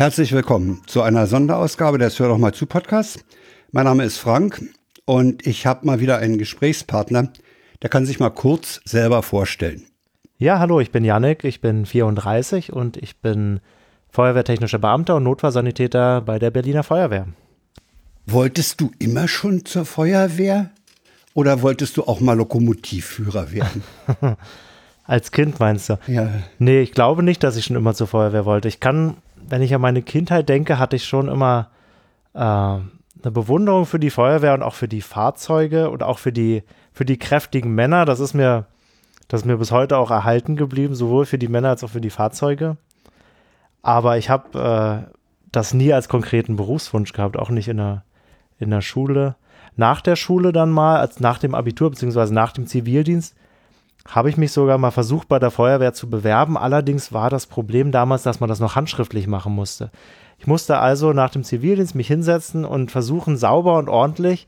Herzlich willkommen zu einer Sonderausgabe des Hör doch mal zu Podcasts. Mein Name ist Frank und ich habe mal wieder einen Gesprächspartner, der kann sich mal kurz selber vorstellen. Ja, hallo, ich bin Yannick, ich bin 34 und ich bin Feuerwehrtechnischer Beamter und Notfallsanitäter bei der Berliner Feuerwehr. Wolltest du immer schon zur Feuerwehr oder wolltest du auch mal Lokomotivführer werden? Als Kind meinst du? Ja. Nee, ich glaube nicht, dass ich schon immer zur Feuerwehr wollte. Ich kann wenn ich an meine Kindheit denke, hatte ich schon immer äh, eine Bewunderung für die Feuerwehr und auch für die Fahrzeuge und auch für die, für die kräftigen Männer. Das ist mir, das ist mir bis heute auch erhalten geblieben, sowohl für die Männer als auch für die Fahrzeuge. Aber ich habe äh, das nie als konkreten Berufswunsch gehabt, auch nicht in der, in der Schule. Nach der Schule dann mal, als nach dem Abitur beziehungsweise nach dem Zivildienst, habe ich mich sogar mal versucht, bei der Feuerwehr zu bewerben. Allerdings war das Problem damals, dass man das noch handschriftlich machen musste. Ich musste also nach dem Zivildienst mich hinsetzen und versuchen, sauber und ordentlich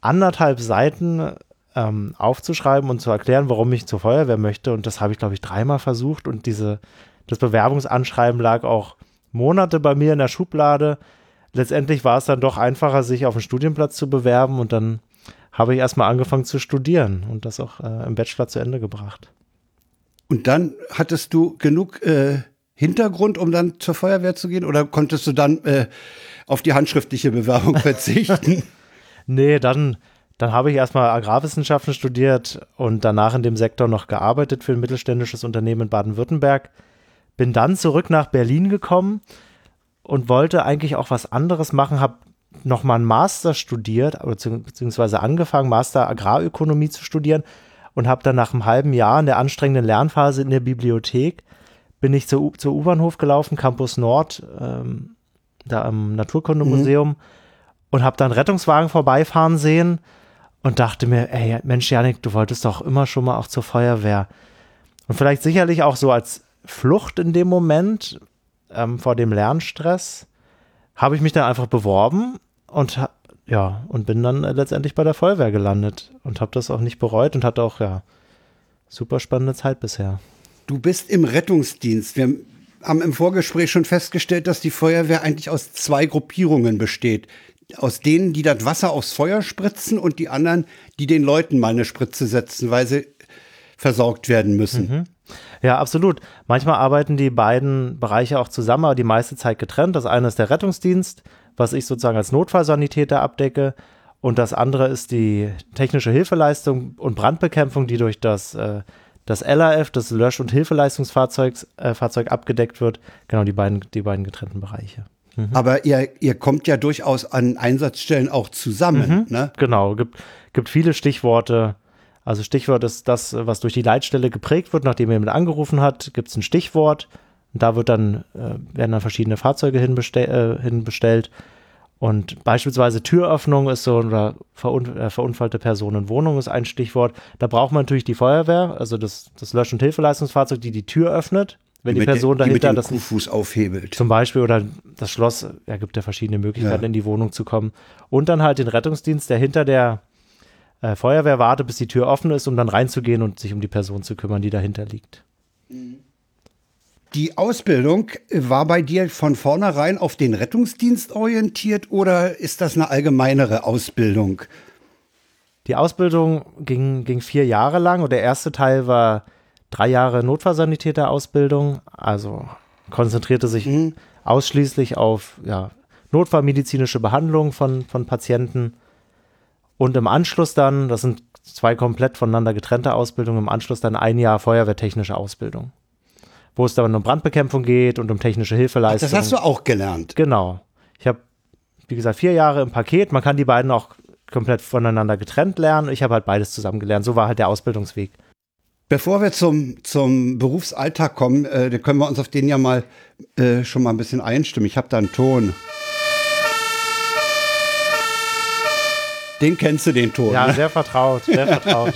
anderthalb Seiten ähm, aufzuschreiben und zu erklären, warum ich zur Feuerwehr möchte. Und das habe ich, glaube ich, dreimal versucht. Und diese, das Bewerbungsanschreiben lag auch Monate bei mir in der Schublade. Letztendlich war es dann doch einfacher, sich auf einen Studienplatz zu bewerben und dann habe ich erstmal angefangen zu studieren und das auch äh, im Bachelor zu Ende gebracht. Und dann hattest du genug äh, Hintergrund, um dann zur Feuerwehr zu gehen? Oder konntest du dann äh, auf die handschriftliche Bewerbung verzichten? nee, dann, dann habe ich erstmal Agrarwissenschaften studiert und danach in dem Sektor noch gearbeitet für ein mittelständisches Unternehmen in Baden-Württemberg. Bin dann zurück nach Berlin gekommen und wollte eigentlich auch was anderes machen, habe nochmal einen Master studiert, beziehungsweise angefangen, Master Agrarökonomie zu studieren und habe dann nach einem halben Jahr in der anstrengenden Lernphase in der Bibliothek, bin ich zur, zur U-Bahnhof gelaufen, Campus Nord, ähm, da am Naturkundemuseum mhm. und habe dann Rettungswagen vorbeifahren sehen und dachte mir, ey, Mensch, Janik, du wolltest doch immer schon mal auch zur Feuerwehr. Und vielleicht sicherlich auch so als Flucht in dem Moment ähm, vor dem Lernstress habe ich mich dann einfach beworben und ja, und bin dann letztendlich bei der Feuerwehr gelandet und habe das auch nicht bereut und hatte auch ja super spannende Zeit bisher. Du bist im Rettungsdienst. Wir haben im Vorgespräch schon festgestellt, dass die Feuerwehr eigentlich aus zwei Gruppierungen besteht. Aus denen, die das Wasser aufs Feuer spritzen und die anderen, die den Leuten mal eine Spritze setzen, weil sie versorgt werden müssen. Mhm. Ja, absolut. Manchmal arbeiten die beiden Bereiche auch zusammen, aber die meiste Zeit getrennt. Das eine ist der Rettungsdienst, was ich sozusagen als Notfallsanitäter abdecke. Und das andere ist die technische Hilfeleistung und Brandbekämpfung, die durch das, äh, das LAF, das Lösch- und Hilfeleistungsfahrzeug äh, Fahrzeug abgedeckt wird. Genau, die beiden, die beiden getrennten Bereiche. Mhm. Aber ihr, ihr kommt ja durchaus an Einsatzstellen auch zusammen. Mhm, ne? Genau, gibt, gibt viele Stichworte. Also Stichwort ist das, was durch die Leitstelle geprägt wird, nachdem jemand angerufen hat, gibt es ein Stichwort. Und da wird dann, äh, werden dann verschiedene Fahrzeuge hinbestell, äh, hinbestellt. Und beispielsweise Türöffnung ist so, oder verun äh, verunfallte Personenwohnung ist ein Stichwort. Da braucht man natürlich die Feuerwehr, also das, das Lösch- und Hilfeleistungsfahrzeug, die die Tür öffnet, wenn die, die Person dahinter die das Kuhfuß aufhebelt. Zum Beispiel oder das Schloss ergibt ja verschiedene Möglichkeiten, ja. in die Wohnung zu kommen. Und dann halt den Rettungsdienst, der hinter der äh, Feuerwehr wartet, bis die Tür offen ist, um dann reinzugehen und sich um die Person zu kümmern, die dahinter liegt. Mhm. Die Ausbildung war bei dir von vornherein auf den Rettungsdienst orientiert oder ist das eine allgemeinere Ausbildung? Die Ausbildung ging, ging vier Jahre lang und der erste Teil war drei Jahre Notfallsanitäter-Ausbildung, also konzentrierte sich mhm. ausschließlich auf ja, notfallmedizinische Behandlung von, von Patienten. Und im Anschluss dann, das sind zwei komplett voneinander getrennte Ausbildungen, im Anschluss dann ein Jahr feuerwehrtechnische Ausbildung wo es dann um Brandbekämpfung geht und um technische Hilfeleistung. Ach, das hast du auch gelernt. Genau. Ich habe, wie gesagt, vier Jahre im Paket. Man kann die beiden auch komplett voneinander getrennt lernen. Ich habe halt beides zusammen gelernt. So war halt der Ausbildungsweg. Bevor wir zum, zum Berufsalltag kommen, äh, können wir uns auf den ja mal äh, schon mal ein bisschen einstimmen. Ich habe da einen Ton. Den kennst du, den Ton. Ja, ne? sehr vertraut, sehr vertraut.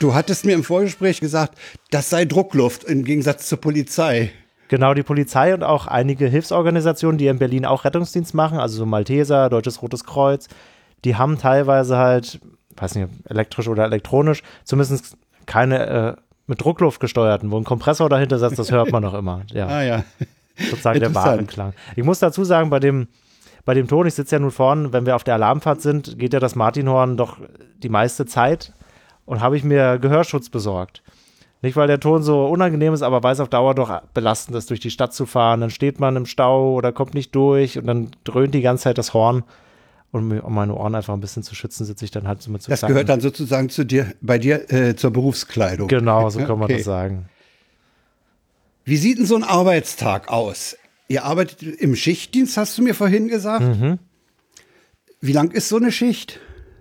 Du hattest mir im Vorgespräch gesagt, das sei Druckluft im Gegensatz zur Polizei. Genau, die Polizei und auch einige Hilfsorganisationen, die in Berlin auch Rettungsdienst machen, also so Malteser, Deutsches Rotes Kreuz, die haben teilweise halt, weiß nicht, elektrisch oder elektronisch, zumindest keine äh, mit Druckluft gesteuerten, wo ein Kompressor dahinter sitzt, das hört man noch immer. Ja. Ah ja. Sozusagen der Wagenklang. Ich muss dazu sagen, bei dem, bei dem Ton, ich sitze ja nun vorne, wenn wir auf der Alarmfahrt sind, geht ja das Martinhorn doch die meiste Zeit und habe ich mir Gehörschutz besorgt. Nicht, weil der Ton so unangenehm ist, aber weil es auf Dauer doch belastend ist, durch die Stadt zu fahren. Dann steht man im Stau oder kommt nicht durch und dann dröhnt die ganze Zeit das Horn. Und um meine Ohren einfach ein bisschen zu schützen, sitze ich dann halt so mit zu Das gehört dann sozusagen zu dir, bei dir äh, zur Berufskleidung. Genau, so kann man okay. das sagen. Wie sieht denn so ein Arbeitstag aus? Ihr arbeitet im Schichtdienst, hast du mir vorhin gesagt. Mhm. Wie lang ist so eine Schicht?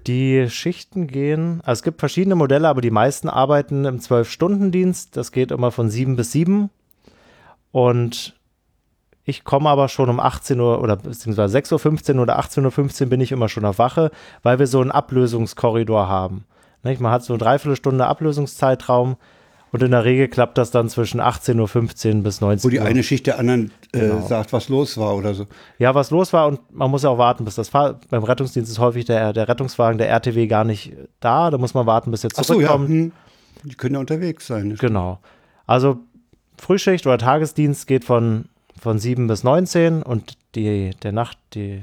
Die Schichten gehen, also es gibt verschiedene Modelle, aber die meisten arbeiten im 12-Stunden-Dienst. Das geht immer von 7 bis 7. Und ich komme aber schon um 18 Uhr oder beziehungsweise 6.15 Uhr oder 18.15 Uhr bin ich immer schon auf Wache, weil wir so einen Ablösungskorridor haben. Man hat so eine Dreiviertelstunde Ablösungszeitraum und in der Regel klappt das dann zwischen 18.15 Uhr bis 19 Uhr. Wo die eine Schicht der anderen äh, genau. sagt, was los war oder so. Ja, was los war und man muss ja auch warten, bis das Fahr beim Rettungsdienst ist häufig der, der Rettungswagen, der RTW gar nicht da. Da muss man warten, bis er zurückkommt. So, ja. Hm. Die können ja unterwegs sein. Genau. Also Frühschicht oder Tagesdienst geht von, von 7 bis 19 und die, der Nacht, die,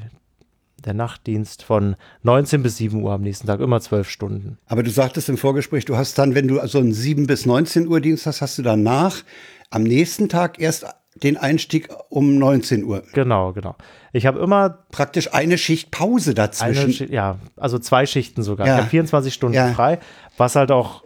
der Nachtdienst von 19 bis 7 Uhr am nächsten Tag, immer zwölf Stunden. Aber du sagtest im Vorgespräch, du hast dann, wenn du so einen 7 bis 19 Uhr Dienst hast, hast du danach am nächsten Tag erst den Einstieg um 19 Uhr. Genau, genau. Ich habe immer praktisch eine Schicht Pause dazwischen. Schicht, ja, also zwei Schichten sogar. Ja. Ich habe 24 Stunden ja. frei, was halt auch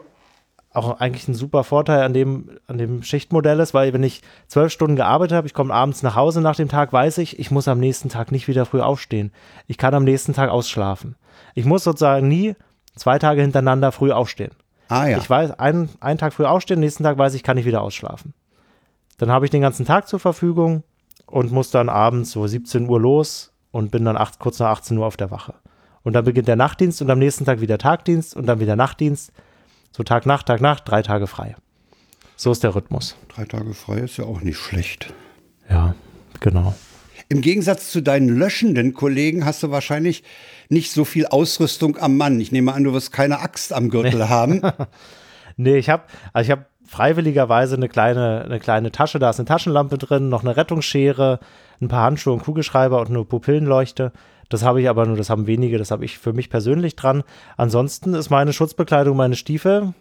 auch eigentlich ein super Vorteil an dem, an dem Schichtmodell ist, weil wenn ich zwölf Stunden gearbeitet habe, ich komme abends nach Hause nach dem Tag, weiß ich, ich muss am nächsten Tag nicht wieder früh aufstehen. Ich kann am nächsten Tag ausschlafen. Ich muss sozusagen nie zwei Tage hintereinander früh aufstehen. Ah ja. Ich weiß, einen, einen Tag früh aufstehen, nächsten Tag weiß ich, kann ich wieder ausschlafen. Dann habe ich den ganzen Tag zur Verfügung und muss dann abends so 17 Uhr los und bin dann acht, kurz nach 18 Uhr auf der Wache. Und dann beginnt der Nachtdienst und am nächsten Tag wieder Tagdienst und dann wieder Nachtdienst. So Tag, Nacht, Tag, Nacht, drei Tage frei. So ist der Rhythmus. Drei Tage frei ist ja auch nicht schlecht. Ja, genau. Im Gegensatz zu deinen löschenden Kollegen hast du wahrscheinlich nicht so viel Ausrüstung am Mann. Ich nehme an, du wirst keine Axt am Gürtel nee. haben. nee, ich habe also ich habe freiwilligerweise eine kleine, eine kleine Tasche, da ist eine Taschenlampe drin, noch eine Rettungsschere, ein paar Handschuhe, ein Kugelschreiber und eine Pupillenleuchte. Das habe ich aber nur, das haben wenige, das habe ich für mich persönlich dran. Ansonsten ist meine Schutzbekleidung meine Stiefel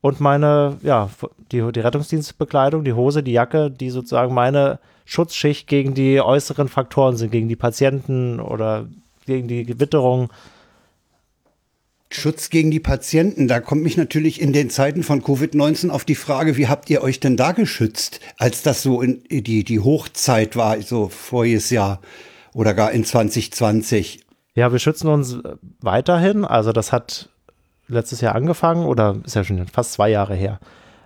und meine, ja, die, die Rettungsdienstbekleidung, die Hose, die Jacke, die sozusagen meine Schutzschicht gegen die äußeren Faktoren sind, gegen die Patienten oder gegen die Gewitterung. Schutz gegen die Patienten, da kommt mich natürlich in den Zeiten von Covid-19 auf die Frage, wie habt ihr euch denn da geschützt, als das so in die, die Hochzeit war, so voriges Jahr? Oder gar in 2020? Ja, wir schützen uns weiterhin. Also das hat letztes Jahr angefangen oder ist ja schon fast zwei Jahre her.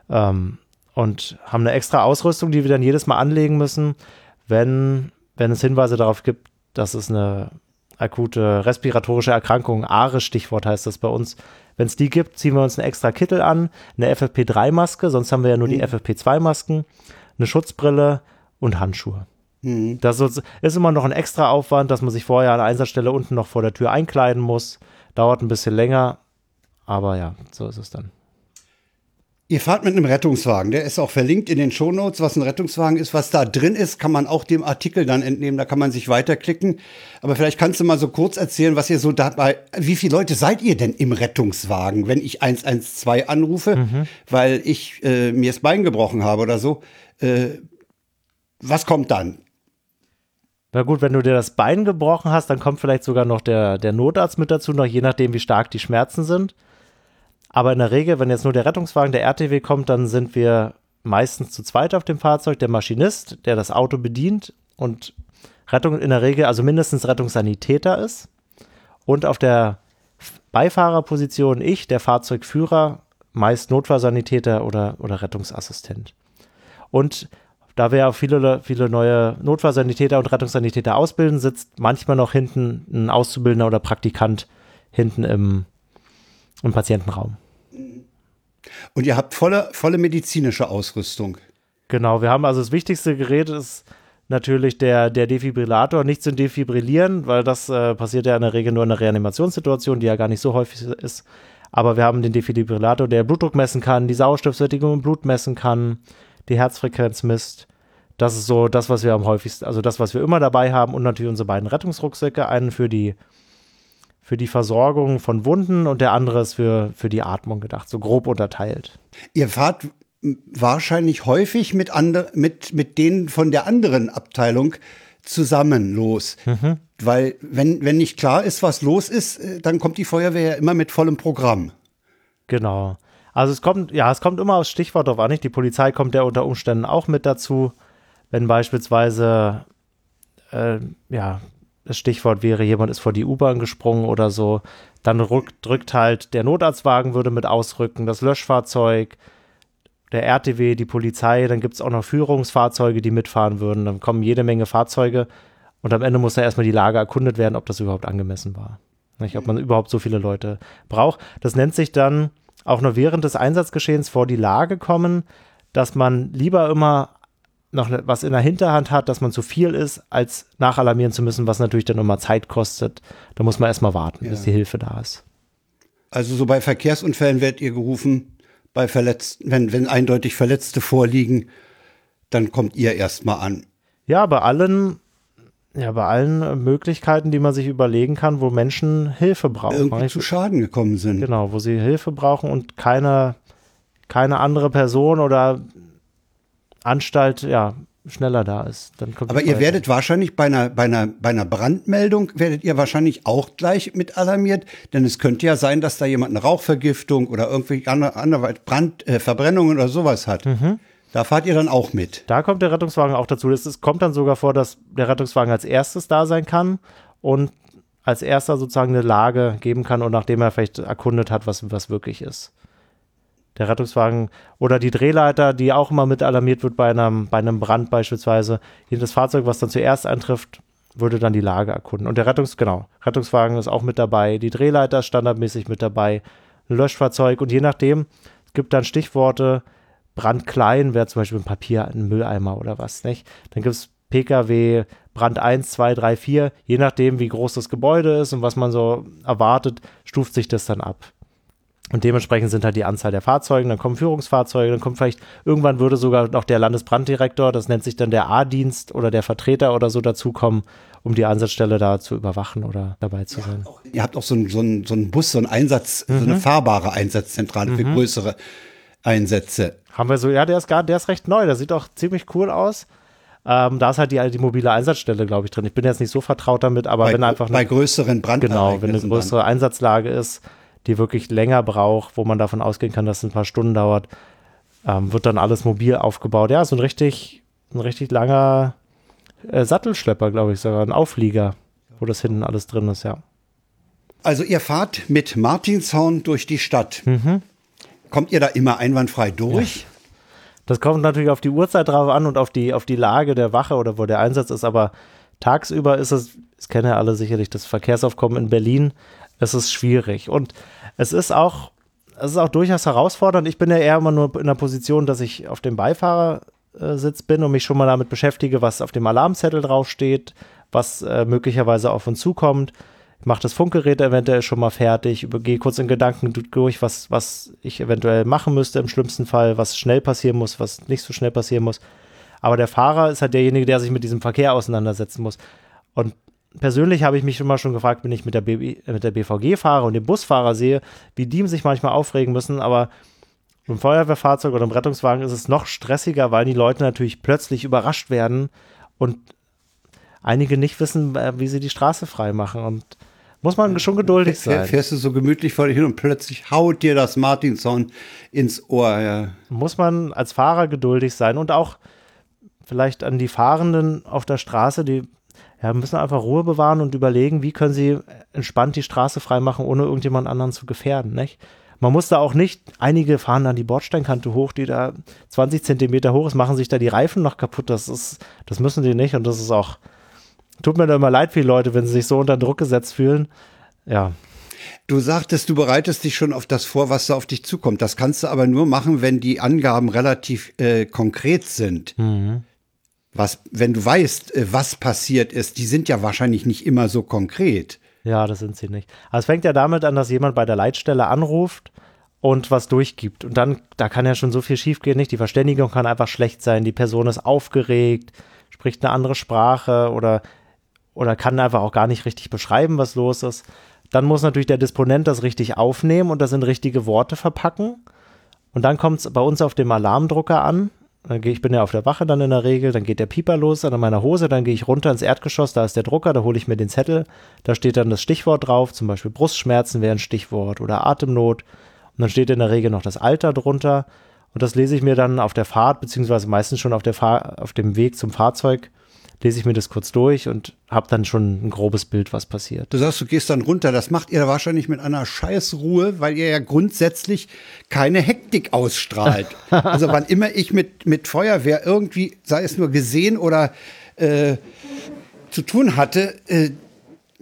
Ähm, und haben eine extra Ausrüstung, die wir dann jedes Mal anlegen müssen, wenn, wenn es Hinweise darauf gibt, dass es eine akute respiratorische Erkrankung, ARE Stichwort heißt das bei uns. Wenn es die gibt, ziehen wir uns einen extra Kittel an, eine FFP3-Maske, sonst haben wir ja nur mhm. die FFP2-Masken, eine Schutzbrille und Handschuhe. Mhm. Das ist immer noch ein extra Aufwand, dass man sich vorher an der Einsatzstelle unten noch vor der Tür einkleiden muss. Dauert ein bisschen länger, aber ja, so ist es dann. Ihr fahrt mit einem Rettungswagen, der ist auch verlinkt in den Shownotes, was ein Rettungswagen ist. Was da drin ist, kann man auch dem Artikel dann entnehmen, da kann man sich weiterklicken. Aber vielleicht kannst du mal so kurz erzählen, was ihr so dabei, wie viele Leute seid ihr denn im Rettungswagen, wenn ich 112 anrufe, mhm. weil ich äh, mir das Bein gebrochen habe oder so. Äh, was kommt dann? Na gut, wenn du dir das Bein gebrochen hast, dann kommt vielleicht sogar noch der, der Notarzt mit dazu, noch je nachdem, wie stark die Schmerzen sind. Aber in der Regel, wenn jetzt nur der Rettungswagen, der RTW kommt, dann sind wir meistens zu zweit auf dem Fahrzeug. Der Maschinist, der das Auto bedient und Rettung in der Regel, also mindestens Rettungssanitäter ist. Und auf der Beifahrerposition ich, der Fahrzeugführer, meist Notfallsanitäter oder, oder Rettungsassistent. Und da wir auch viele, viele neue Notfallsanitäter und Rettungssanitäter ausbilden, sitzt manchmal noch hinten ein Auszubildender oder Praktikant hinten im, im Patientenraum. Und ihr habt volle, volle medizinische Ausrüstung. Genau, wir haben also das wichtigste Gerät ist natürlich der, der Defibrillator nicht zu defibrillieren, weil das äh, passiert ja in der Regel nur in einer Reanimationssituation, die ja gar nicht so häufig ist. Aber wir haben den Defibrillator, der Blutdruck messen kann, die Sauerstoffsättigung im Blut messen kann, die Herzfrequenz misst. Das ist so das, was wir am häufigsten, also das, was wir immer dabei haben und natürlich unsere beiden Rettungsrucksäcke. Einen für die, für die Versorgung von Wunden und der andere ist für, für die Atmung gedacht, so grob unterteilt. Ihr fahrt wahrscheinlich häufig mit, andre, mit, mit denen von der anderen Abteilung zusammen los. Mhm. Weil, wenn, wenn nicht klar ist, was los ist, äh, dann kommt die Feuerwehr ja immer mit vollem Programm. Genau. Also es kommt, ja, es kommt immer aufs Stichwort drauf an. Nicht? Die Polizei kommt ja unter Umständen auch mit dazu wenn beispielsweise, äh, ja, das Stichwort wäre, jemand ist vor die U-Bahn gesprungen oder so, dann rückt, drückt halt der Notarztwagen würde mit ausrücken, das Löschfahrzeug, der RTW, die Polizei, dann gibt es auch noch Führungsfahrzeuge, die mitfahren würden. Dann kommen jede Menge Fahrzeuge und am Ende muss da erstmal die Lage erkundet werden, ob das überhaupt angemessen war. Nicht, ob man überhaupt so viele Leute braucht. Das nennt sich dann auch nur während des Einsatzgeschehens vor die Lage kommen, dass man lieber immer noch ne, was in der Hinterhand hat, dass man zu viel ist, als nachalarmieren zu müssen, was natürlich dann immer Zeit kostet. Da muss man erstmal warten, ja. bis die Hilfe da ist. Also so bei Verkehrsunfällen werdet ihr gerufen, bei Verletzten, wenn, wenn eindeutig Verletzte vorliegen, dann kommt ihr erstmal an. Ja, bei allen, ja, bei allen Möglichkeiten, die man sich überlegen kann, wo Menschen Hilfe brauchen. Irgendwie zu Schaden gekommen sind. Genau, wo sie Hilfe brauchen und keine, keine andere Person oder Anstalt ja schneller da ist. Dann kommt Aber ihr werdet wahrscheinlich bei einer, bei, einer, bei einer Brandmeldung, werdet ihr wahrscheinlich auch gleich mit alarmiert, denn es könnte ja sein, dass da jemand eine Rauchvergiftung oder irgendwelche andere, andere Brand, äh, Verbrennungen oder sowas hat. Mhm. Da fahrt ihr dann auch mit. Da kommt der Rettungswagen auch dazu. Es kommt dann sogar vor, dass der Rettungswagen als erstes da sein kann und als erster sozusagen eine Lage geben kann und nachdem er vielleicht erkundet hat, was, was wirklich ist der Rettungswagen oder die Drehleiter, die auch immer mit alarmiert wird bei einem, bei einem Brand beispielsweise. Jedes Fahrzeug, was dann zuerst eintrifft, würde dann die Lage erkunden. Und der Rettungs, genau, Rettungswagen ist auch mit dabei, die Drehleiter standardmäßig mit dabei, ein Löschfahrzeug und je nachdem, es gibt dann Stichworte, Brand klein wäre zum Beispiel ein Papier, ein Mülleimer oder was, nicht? Dann gibt es Pkw, Brand 1, 2, 3, 4, je nachdem, wie groß das Gebäude ist und was man so erwartet, stuft sich das dann ab. Und dementsprechend sind halt die Anzahl der Fahrzeuge, dann kommen Führungsfahrzeuge, dann kommt vielleicht, irgendwann würde sogar noch der Landesbranddirektor, das nennt sich dann der A-Dienst oder der Vertreter oder so dazukommen, um die Einsatzstelle da zu überwachen oder dabei zu sein. Auch, ihr habt auch so einen so so ein Bus, so einen Einsatz, mhm. so eine mhm. fahrbare Einsatzzentrale mhm. für größere Einsätze. Haben wir so, ja, der ist gar, der ist recht neu, der sieht auch ziemlich cool aus. Ähm, da ist halt die, die mobile Einsatzstelle, glaube ich, drin. Ich bin jetzt nicht so vertraut damit, aber bei, wenn einfach. Bei größeren Brand Genau, wenn eine größere Einsatzlage ist, die wirklich länger braucht, wo man davon ausgehen kann, dass es ein paar Stunden dauert, ähm, wird dann alles mobil aufgebaut. Ja, so ein richtig, ein richtig langer äh, Sattelschlepper, glaube ich sogar, ein Auflieger, wo das hinten alles drin ist, ja. Also ihr fahrt mit Martinshorn durch die Stadt. Mhm. Kommt ihr da immer einwandfrei durch? Ja. Das kommt natürlich auf die Uhrzeit drauf an und auf die, auf die Lage der Wache oder wo der Einsatz ist, aber tagsüber ist es, das kennen ja alle sicherlich, das Verkehrsaufkommen in Berlin es ist schwierig. Und es ist auch, es ist auch durchaus herausfordernd. Ich bin ja eher immer nur in der Position, dass ich auf dem Beifahrersitz bin und mich schon mal damit beschäftige, was auf dem Alarmzettel draufsteht, was äh, möglicherweise auf uns zukommt. Ich mache das Funkgerät eventuell schon mal fertig, übergehe kurz in Gedanken durch, was, was ich eventuell machen müsste im schlimmsten Fall, was schnell passieren muss, was nicht so schnell passieren muss. Aber der Fahrer ist halt derjenige, der sich mit diesem Verkehr auseinandersetzen muss. Und persönlich habe ich mich immer schon gefragt, wenn ich mit der, B mit der BVG fahre und den Busfahrer sehe, wie die sich manchmal aufregen müssen, aber im Feuerwehrfahrzeug oder im Rettungswagen ist es noch stressiger, weil die Leute natürlich plötzlich überrascht werden und einige nicht wissen, äh, wie sie die Straße frei machen und muss man schon geduldig sein. Fährst du so gemütlich vor dich hin und plötzlich haut dir das Martinson ins Ohr. Ja. Muss man als Fahrer geduldig sein und auch vielleicht an die Fahrenden auf der Straße, die ja, müssen einfach Ruhe bewahren und überlegen, wie können sie entspannt die Straße freimachen, ohne irgendjemand anderen zu gefährden, nicht? Man muss da auch nicht, einige fahren dann die Bordsteinkante hoch, die da 20 Zentimeter hoch ist, machen sich da die Reifen noch kaputt. Das ist, das müssen die nicht und das ist auch, tut mir da immer leid für die Leute, wenn sie sich so unter Druck gesetzt fühlen. Ja. Du sagtest, du bereitest dich schon auf das vor, was da auf dich zukommt. Das kannst du aber nur machen, wenn die Angaben relativ äh, konkret sind. Mhm. Was, wenn du weißt, äh, was passiert ist, die sind ja wahrscheinlich nicht immer so konkret. Ja, das sind sie nicht. Also es fängt ja damit an, dass jemand bei der Leitstelle anruft und was durchgibt. Und dann, da kann ja schon so viel schiefgehen, nicht? Die Verständigung kann einfach schlecht sein, die Person ist aufgeregt, spricht eine andere Sprache oder, oder kann einfach auch gar nicht richtig beschreiben, was los ist. Dann muss natürlich der Disponent das richtig aufnehmen und das in richtige Worte verpacken. Und dann kommt es bei uns auf dem Alarmdrucker an. Dann gehe ich bin ja auf der Wache dann in der Regel, dann geht der Pieper los an meiner Hose, dann gehe ich runter ins Erdgeschoss, da ist der Drucker, da hole ich mir den Zettel, da steht dann das Stichwort drauf, zum Beispiel Brustschmerzen wäre ein Stichwort oder Atemnot. Und dann steht in der Regel noch das Alter drunter. Und das lese ich mir dann auf der Fahrt, beziehungsweise meistens schon auf, der Fahr auf dem Weg zum Fahrzeug, lese ich mir das kurz durch und habe dann schon ein grobes Bild, was passiert. Du sagst, du gehst dann runter. Das macht ihr wahrscheinlich mit einer Scheißruhe, weil ihr ja grundsätzlich keine Hektik ausstrahlt. also wann immer ich mit, mit Feuerwehr irgendwie, sei es nur gesehen oder äh, zu tun hatte, äh,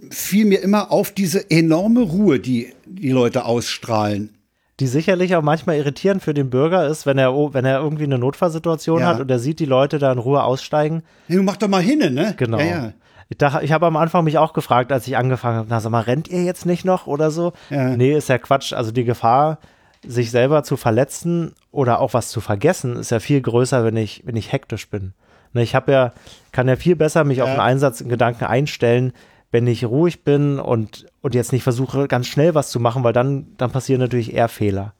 fiel mir immer auf diese enorme Ruhe, die die Leute ausstrahlen die sicherlich auch manchmal irritierend für den Bürger ist, wenn er, wenn er irgendwie eine Notfallsituation ja. hat und er sieht die Leute da in Ruhe aussteigen. Hey, du mach doch mal hin, ne? Genau. Ja, ja. Ich, ich habe am Anfang mich auch gefragt, als ich angefangen habe, na sag mal, rennt ihr jetzt nicht noch oder so? Ja. Nee, ist ja Quatsch. Also die Gefahr, sich selber zu verletzen oder auch was zu vergessen, ist ja viel größer, wenn ich, wenn ich hektisch bin. Ne, ich habe ja, kann ja viel besser mich ja. auf einen Einsatz in Gedanken einstellen, wenn ich ruhig bin und, und jetzt nicht versuche, ganz schnell was zu machen, weil dann, dann passieren natürlich eher Fehler.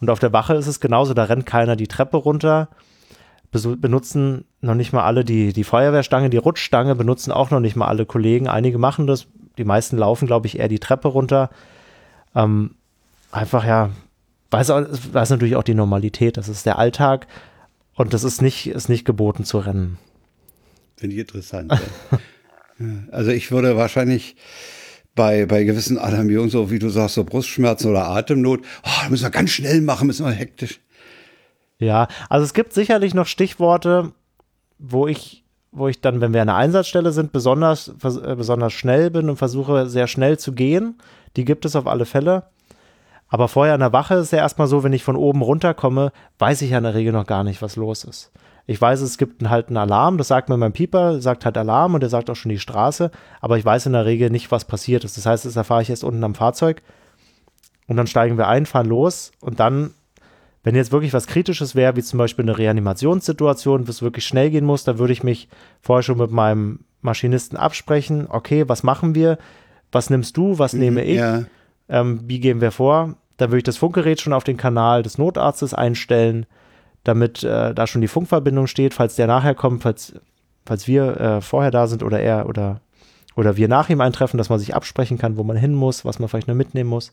Und auf der Wache ist es genauso, da rennt keiner die Treppe runter, benutzen noch nicht mal alle die, die Feuerwehrstange, die Rutschstange benutzen auch noch nicht mal alle Kollegen. Einige machen das, die meisten laufen, glaube ich, eher die Treppe runter. Ähm, einfach ja, weiß, weiß natürlich auch die Normalität, das ist der Alltag und das ist nicht, ist nicht geboten zu rennen. Finde ich interessant. Also ich würde wahrscheinlich bei, bei gewissen Alarmierungen, so wie du sagst, so Brustschmerzen oder Atemnot, oh, müssen wir ganz schnell machen, müssen wir hektisch. Ja, also es gibt sicherlich noch Stichworte, wo ich, wo ich dann, wenn wir an der Einsatzstelle sind, besonders, äh, besonders schnell bin und versuche sehr schnell zu gehen. Die gibt es auf alle Fälle. Aber vorher in der Wache ist ja erstmal so, wenn ich von oben runterkomme, weiß ich ja in der Regel noch gar nicht, was los ist. Ich weiß, es gibt halt einen Alarm, das sagt mir mein Pieper, sagt halt Alarm und der sagt auch schon die Straße, aber ich weiß in der Regel nicht, was passiert ist. Das heißt, das erfahre ich erst unten am Fahrzeug und dann steigen wir ein, fahren los und dann, wenn jetzt wirklich was Kritisches wäre, wie zum Beispiel eine Reanimationssituation, wo es wirklich schnell gehen muss, dann würde ich mich vorher schon mit meinem Maschinisten absprechen, okay, was machen wir, was nimmst du, was mhm, nehme ich, ja. ähm, wie gehen wir vor, dann würde ich das Funkgerät schon auf den Kanal des Notarztes einstellen, damit äh, da schon die Funkverbindung steht, falls der nachher kommt, falls, falls wir äh, vorher da sind oder er oder, oder wir nach ihm eintreffen, dass man sich absprechen kann, wo man hin muss, was man vielleicht noch mitnehmen muss.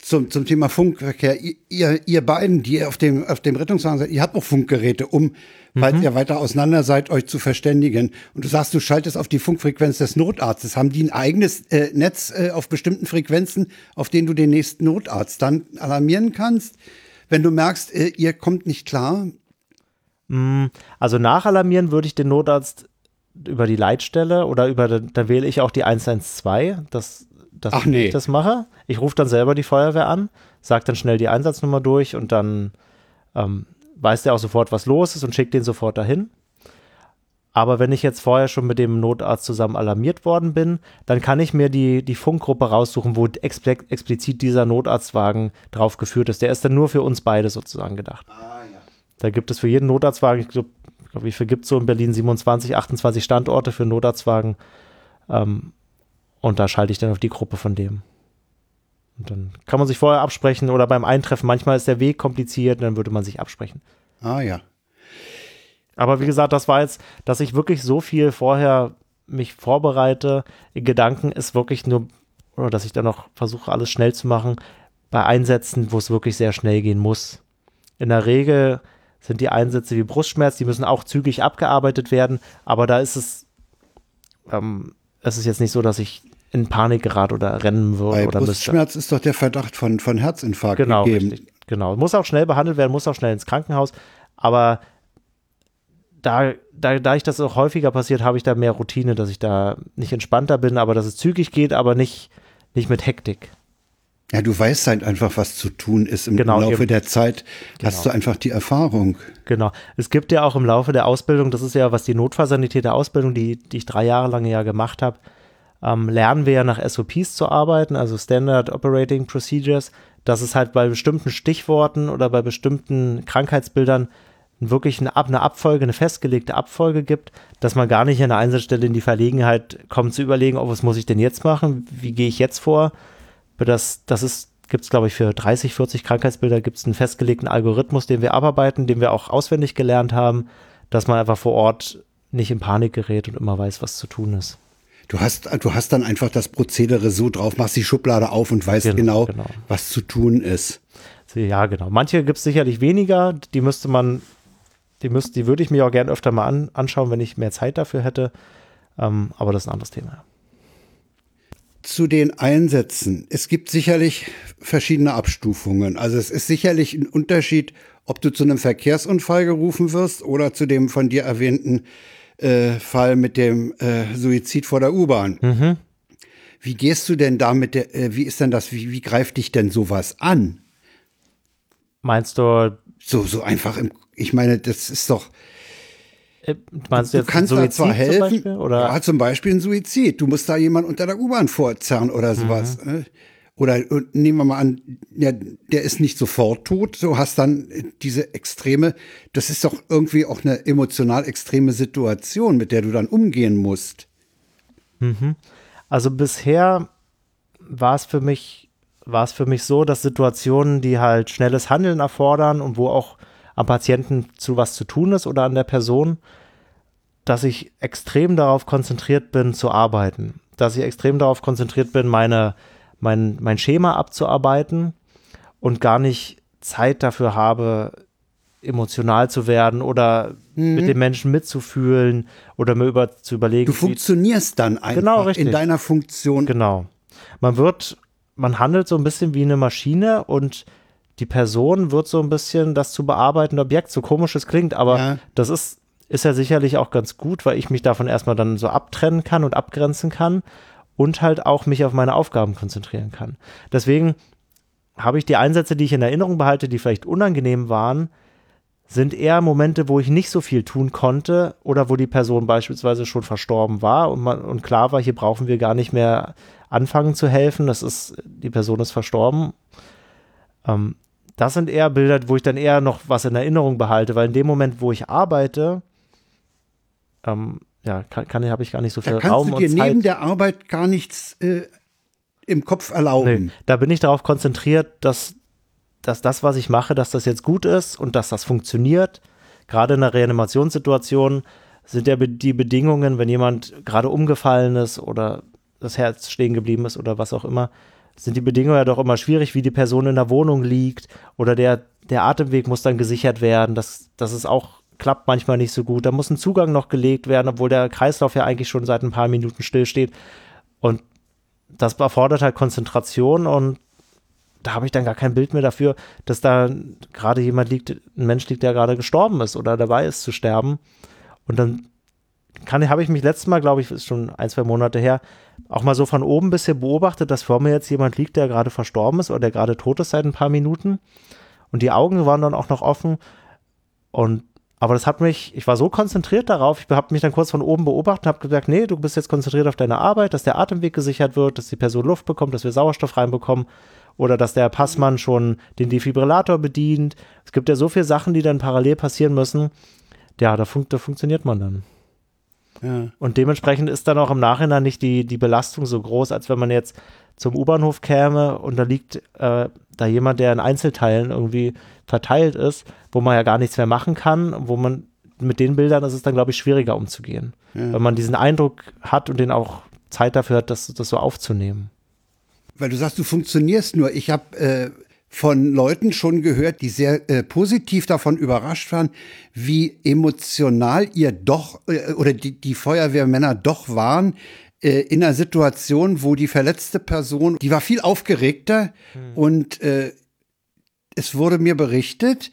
Zum, zum Thema Funkverkehr, ihr, ihr beiden, die auf dem, auf dem Rettungswagen seid, ihr habt auch Funkgeräte, um, mhm. falls ihr weiter auseinander seid, euch zu verständigen. Und du sagst, du schaltest auf die Funkfrequenz des Notarztes. Haben die ein eigenes äh, Netz äh, auf bestimmten Frequenzen, auf denen du den nächsten Notarzt dann alarmieren kannst? Wenn du merkst, äh, ihr kommt nicht klar? Mm, also nachalarmieren würde ich den Notarzt über die Leitstelle oder über, da wähle ich auch die 112, dass, dass Ach nee. ich das mache. Ich rufe dann selber die Feuerwehr an, sage dann schnell die Einsatznummer durch und dann ähm, weiß der auch sofort, was los ist und schickt den sofort dahin. Aber wenn ich jetzt vorher schon mit dem Notarzt zusammen alarmiert worden bin, dann kann ich mir die, die Funkgruppe raussuchen, wo explizit dieser Notarztwagen drauf geführt ist. Der ist dann nur für uns beide sozusagen gedacht. Ah, ja. Da gibt es für jeden Notarztwagen, ich glaube, glaub, wie viel gibt es so in Berlin? 27, 28 Standorte für Notarztwagen. Ähm, und da schalte ich dann auf die Gruppe von dem. Und dann kann man sich vorher absprechen oder beim Eintreffen. Manchmal ist der Weg kompliziert, dann würde man sich absprechen. Ah ja. Aber wie gesagt, das war jetzt, dass ich wirklich so viel vorher mich vorbereite. In Gedanken ist wirklich nur, oder dass ich dann noch versuche, alles schnell zu machen, bei Einsätzen, wo es wirklich sehr schnell gehen muss. In der Regel sind die Einsätze wie Brustschmerz, die müssen auch zügig abgearbeitet werden, aber da ist es, ähm, es ist jetzt nicht so, dass ich in Panik gerate oder rennen würde. Bei oder Brustschmerz müsste. ist doch der Verdacht von, von Herzinfarkt genau, gegeben. Richtig, genau, muss auch schnell behandelt werden, muss auch schnell ins Krankenhaus, aber da, da, da ich das auch häufiger passiert, habe ich da mehr Routine, dass ich da nicht entspannter bin, aber dass es zügig geht, aber nicht, nicht mit Hektik. Ja, du weißt halt einfach, was zu tun ist. Im Genau, Laufe eben. der Zeit hast Genau. du einfach die Erfahrung. Genau. Es gibt ja auch im Laufe der Ausbildung, das ist ja, was die Notfallsanitäter-Ausbildung, die, die ich drei Jahre lang ja gemacht habe, ähm, lernen wir ja nach SOPs zu arbeiten, also Standard Operating Procedures, dass es halt bei bestimmten Stichworten oder bei bestimmten Krankheitsbildern wirklich eine, eine Abfolge, eine festgelegte Abfolge gibt, dass man gar nicht an der Einsatzstelle in die Verlegenheit kommt zu überlegen, oh, was muss ich denn jetzt machen, wie gehe ich jetzt vor. Das, das ist, gibt es, glaube ich, für 30, 40 Krankheitsbilder gibt es einen festgelegten Algorithmus, den wir abarbeiten, den wir auch auswendig gelernt haben, dass man einfach vor Ort nicht in Panik gerät und immer weiß, was zu tun ist. Du hast, du hast dann einfach das Prozedere so drauf, machst die Schublade auf und weißt Genau, genau, genau. was zu tun ist. Ja, genau. Manche gibt es sicherlich weniger, die müsste man, die müsste, die würde ich mir auch gern öfter mal an, anschauen, wenn ich mehr Zeit dafür hätte. Ähm, aber das ist ein anderes Thema. Zu den Einsätzen. Es gibt sicherlich verschiedene Abstufungen. Also es ist sicherlich ein Unterschied, ob du zu einem Verkehrsunfall gerufen wirst oder zu dem von dir erwähnten äh, Fall mit dem äh, Suizid vor der U-Bahn. Mhm. Wie gehst du denn da mit der, äh, wie ist denn das, wie, wie greift dich denn sowas an? Meinst du, So, so einfach im, ich meine, das ist doch, äh, meinst du du kannst da zwar zum helfen, Beispiel, oder? ja, zum Beispiel ein Suizid. Du musst da jemand unter der U-Bahn vorzerren oder sowas. Mhm. Oder und nehmen wir mal an, ja, der ist nicht sofort tot, so hast dann diese extreme, das ist doch irgendwie auch eine emotional extreme Situation, mit der du dann umgehen musst. Also bisher war es für mich, war es für mich so, dass Situationen, die halt schnelles Handeln erfordern und wo auch am Patienten zu was zu tun ist oder an der Person, dass ich extrem darauf konzentriert bin zu arbeiten. Dass ich extrem darauf konzentriert bin, meine, mein, mein Schema abzuarbeiten und gar nicht Zeit dafür habe, emotional zu werden oder mit den Menschen mitzufühlen oder mir über, zu überlegen, Du funktionierst dann einfach Genau, in deiner Funktion. Genau. Man wird, man handelt so ein bisschen wie eine Maschine und die Person wird so ein bisschen das zu bearbeitende Objekt, so komisch es klingt, aber Ja. das ist, ist ja sicherlich auch ganz gut, weil ich mich davon erstmal dann so abtrennen kann und abgrenzen kann und halt auch mich auf meine Aufgaben konzentrieren kann. Deswegen habe ich die Einsätze, die ich in Erinnerung behalte, die vielleicht unangenehm waren, sind eher Momente, wo ich nicht so viel tun konnte oder wo die Person beispielsweise schon verstorben war und, man, und klar war, hier brauchen wir gar nicht mehr anfangen zu helfen. Das ist, die Person ist verstorben. Ähm, das sind eher Bilder, wo ich dann eher noch was in Erinnerung behalte, weil in dem Moment, wo ich arbeite, ähm, ja, kann, kann habe ich gar nicht so viel Da kannst Raum du dir neben der Arbeit gar nichts äh, im Kopf erlauben. Nee, da bin ich darauf konzentriert, dass, dass das, was ich mache, dass das jetzt gut ist und dass das funktioniert. Gerade in einer Reanimationssituation sind ja die Bedingungen, wenn jemand gerade umgefallen ist oder das Herz stehen geblieben ist oder was auch immer, sind die Bedingungen ja doch immer schwierig, wie die Person in der Wohnung liegt oder der, der Atemweg muss dann gesichert werden. Das, das ist auch, klappt manchmal nicht so gut. Da muss ein Zugang noch gelegt werden, obwohl der Kreislauf ja eigentlich schon seit ein paar Minuten stillsteht. Und das erfordert halt Konzentration und da habe ich dann gar kein Bild mehr dafür, dass da gerade jemand liegt, ein Mensch liegt, der gerade gestorben ist oder dabei ist zu sterben. Und dann kann, habe ich mich letztes Mal, glaube ich, ist schon ein, zwei Monate her, auch mal so von oben bisher beobachtet, dass vor mir jetzt jemand liegt, der gerade verstorben ist oder der gerade tot ist seit ein paar Minuten. Und die Augen waren dann auch noch offen. Und aber das hat mich, ich war so konzentriert darauf, ich habe mich dann kurz von oben beobachtet und habe gesagt, nee, du bist jetzt konzentriert auf deine Arbeit, dass der Atemweg gesichert wird, dass die Person Luft bekommt, dass wir Sauerstoff reinbekommen oder dass der Passmann schon den Defibrillator bedient. Es gibt ja so viele Sachen, die dann parallel passieren müssen. Ja, da, fun da funktioniert man dann. Ja. Und dementsprechend ist dann auch im Nachhinein nicht die, die Belastung so groß, als wenn man jetzt zum U-Bahnhof käme und da liegt äh, da jemand, der in Einzelteilen irgendwie verteilt ist, wo man ja gar nichts mehr machen kann, wo man mit den Bildern ist es dann, glaube ich, schwieriger umzugehen. Ja. Wenn man diesen Eindruck hat und den auch Zeit dafür hat, das, das so aufzunehmen. Weil du sagst, du funktionierst nur. Ich habe äh, von Leuten schon gehört, die sehr äh, positiv davon überrascht waren, wie emotional ihr doch äh, oder die, die Feuerwehrmänner doch waren äh, in einer Situation, wo die verletzte Person, die war viel aufgeregter und äh, es wurde mir berichtet,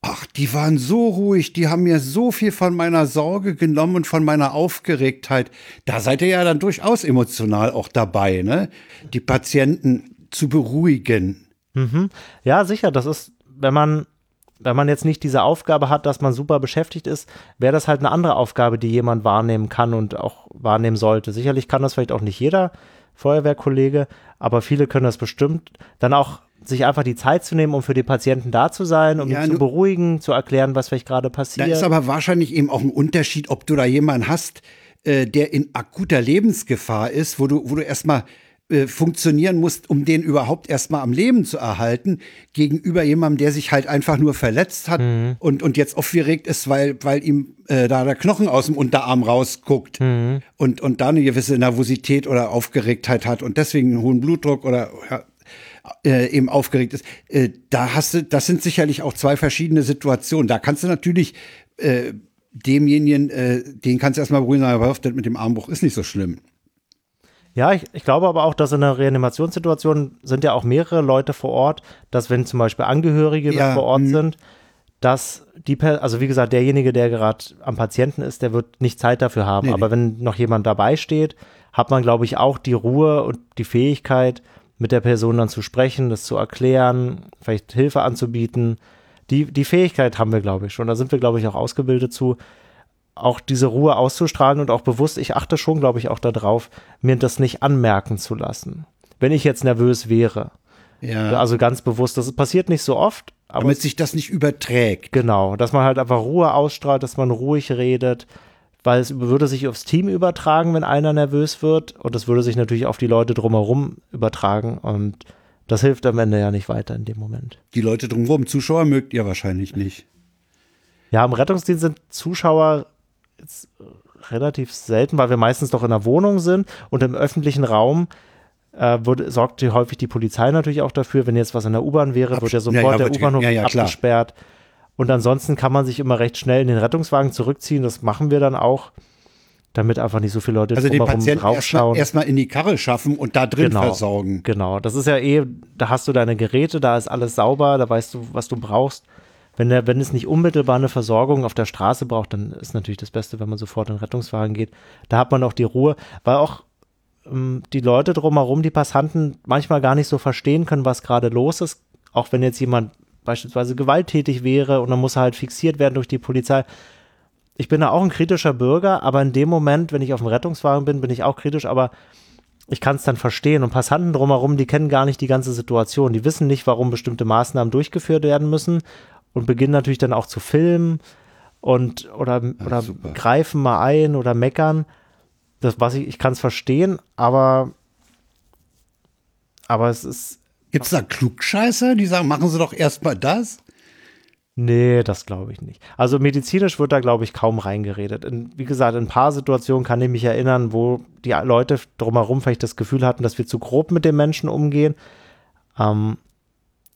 Ach, die waren so ruhig, die haben mir so viel von meiner Sorge genommen und von meiner Aufgeregtheit. Da seid ihr ja dann durchaus emotional auch dabei, ne? Die Patienten, zu beruhigen. Mhm. Ja, sicher, das ist, wenn man, wenn man jetzt nicht diese Aufgabe hat, dass man super beschäftigt ist, wäre das halt eine andere Aufgabe, die jemand wahrnehmen kann und auch wahrnehmen sollte. Sicherlich kann das vielleicht auch nicht jeder Feuerwehrkollege, aber viele können das bestimmt. Dann auch sich einfach die Zeit zu nehmen, um für die Patienten da zu sein, um ja, ihn zu beruhigen, zu erklären, was vielleicht gerade passiert. Da ist aber wahrscheinlich eben auch ein Unterschied, ob du da jemanden hast, äh, der in akuter Lebensgefahr ist, wo du, wo du erstmal äh, funktionieren musst, um den überhaupt erstmal am Leben zu erhalten, gegenüber jemandem, der sich halt einfach nur verletzt hat mhm. und, und jetzt aufgeregt ist, weil, weil ihm äh, da der Knochen aus dem Unterarm rausguckt mhm. und, und da eine gewisse Nervosität oder Aufgeregtheit hat und deswegen einen hohen Blutdruck oder ja, äh, eben aufgeregt ist. Äh, da hast du, das sind sicherlich auch zwei verschiedene Situationen. Da kannst du natürlich äh, demjenigen, äh, den kannst du erstmal beruhigen, aber das mit dem Armbruch ist nicht so schlimm. Ja, ich, ich, glaube aber auch, dass in einer Reanimationssituation sind ja auch mehrere Leute vor Ort, dass wenn zum Beispiel Angehörige ja, vor Ort mh. sind, dass die, also wie gesagt, derjenige, der gerade am Patienten ist, der wird nicht Zeit dafür haben. Nee, aber nee. wenn noch jemand dabei steht, hat man, glaube ich, auch die Ruhe und die Fähigkeit, mit der Person dann zu sprechen, das zu erklären, vielleicht Hilfe anzubieten. Die, die Fähigkeit haben wir, glaube ich, schon. Da sind wir, glaube ich, auch ausgebildet zu, auch diese Ruhe auszustrahlen und auch bewusst, ich achte schon, glaube ich, auch darauf, mir das nicht anmerken zu lassen. Wenn ich jetzt nervös wäre. Ja. Also ganz bewusst, das passiert nicht so oft. Aber Damit sich das nicht überträgt. Genau, dass man halt einfach Ruhe ausstrahlt, dass man ruhig redet, weil es würde sich aufs Team übertragen, wenn einer nervös wird und es würde sich natürlich auf die Leute drumherum übertragen und das hilft am Ende ja nicht weiter in dem Moment. Die Leute drumherum, Zuschauer mögt ihr wahrscheinlich nicht. Ja, im Rettungsdienst sind Zuschauer jetzt relativ selten, weil wir meistens doch in der Wohnung sind und im öffentlichen Raum äh, wurde, sorgt häufig die Polizei natürlich auch dafür, wenn jetzt was in der U-Bahn wäre, Abs wird ja sofort ja, ja, der U-Bahnhof ja, abgesperrt. Klar. Und ansonsten kann man sich immer recht schnell in den Rettungswagen zurückziehen. Das machen wir dann auch, damit einfach nicht so viele Leute also den Patienten erstmal erst in die Karre schaffen und da drin genau, versorgen. Genau, das ist ja eh, da hast du deine Geräte, da ist alles sauber, da weißt du, was du brauchst. Wenn, der, wenn es nicht unmittelbar eine Versorgung auf der Straße braucht, dann ist natürlich das Beste, wenn man sofort in den Rettungswagen geht. Da hat man auch die Ruhe, weil auch ähm, die Leute drumherum, die Passanten, manchmal gar nicht so verstehen können, was gerade los ist. Auch wenn jetzt jemand beispielsweise gewalttätig wäre und dann muss er halt fixiert werden durch die Polizei. Ich bin da auch ein kritischer Bürger, aber in dem Moment, wenn ich auf dem Rettungswagen bin, bin ich auch kritisch, aber ich kann es dann verstehen. Und Passanten drumherum, die kennen gar nicht die ganze Situation. Die wissen nicht, warum bestimmte Maßnahmen durchgeführt werden müssen und beginnen natürlich dann auch zu filmen und oder, ja, oder greifen mal ein oder meckern. Das, was ich, ich kann es verstehen, aber, aber es ist, Gibt es da Klugscheißer, die sagen, machen Sie doch erstmal das? Nee, das glaube ich nicht. Also medizinisch wird da, glaube ich, kaum reingeredet. In, wie gesagt, in ein paar Situationen kann ich mich erinnern, wo die Leute drumherum vielleicht das Gefühl hatten, dass wir zu grob mit dem Menschen umgehen. Ähm,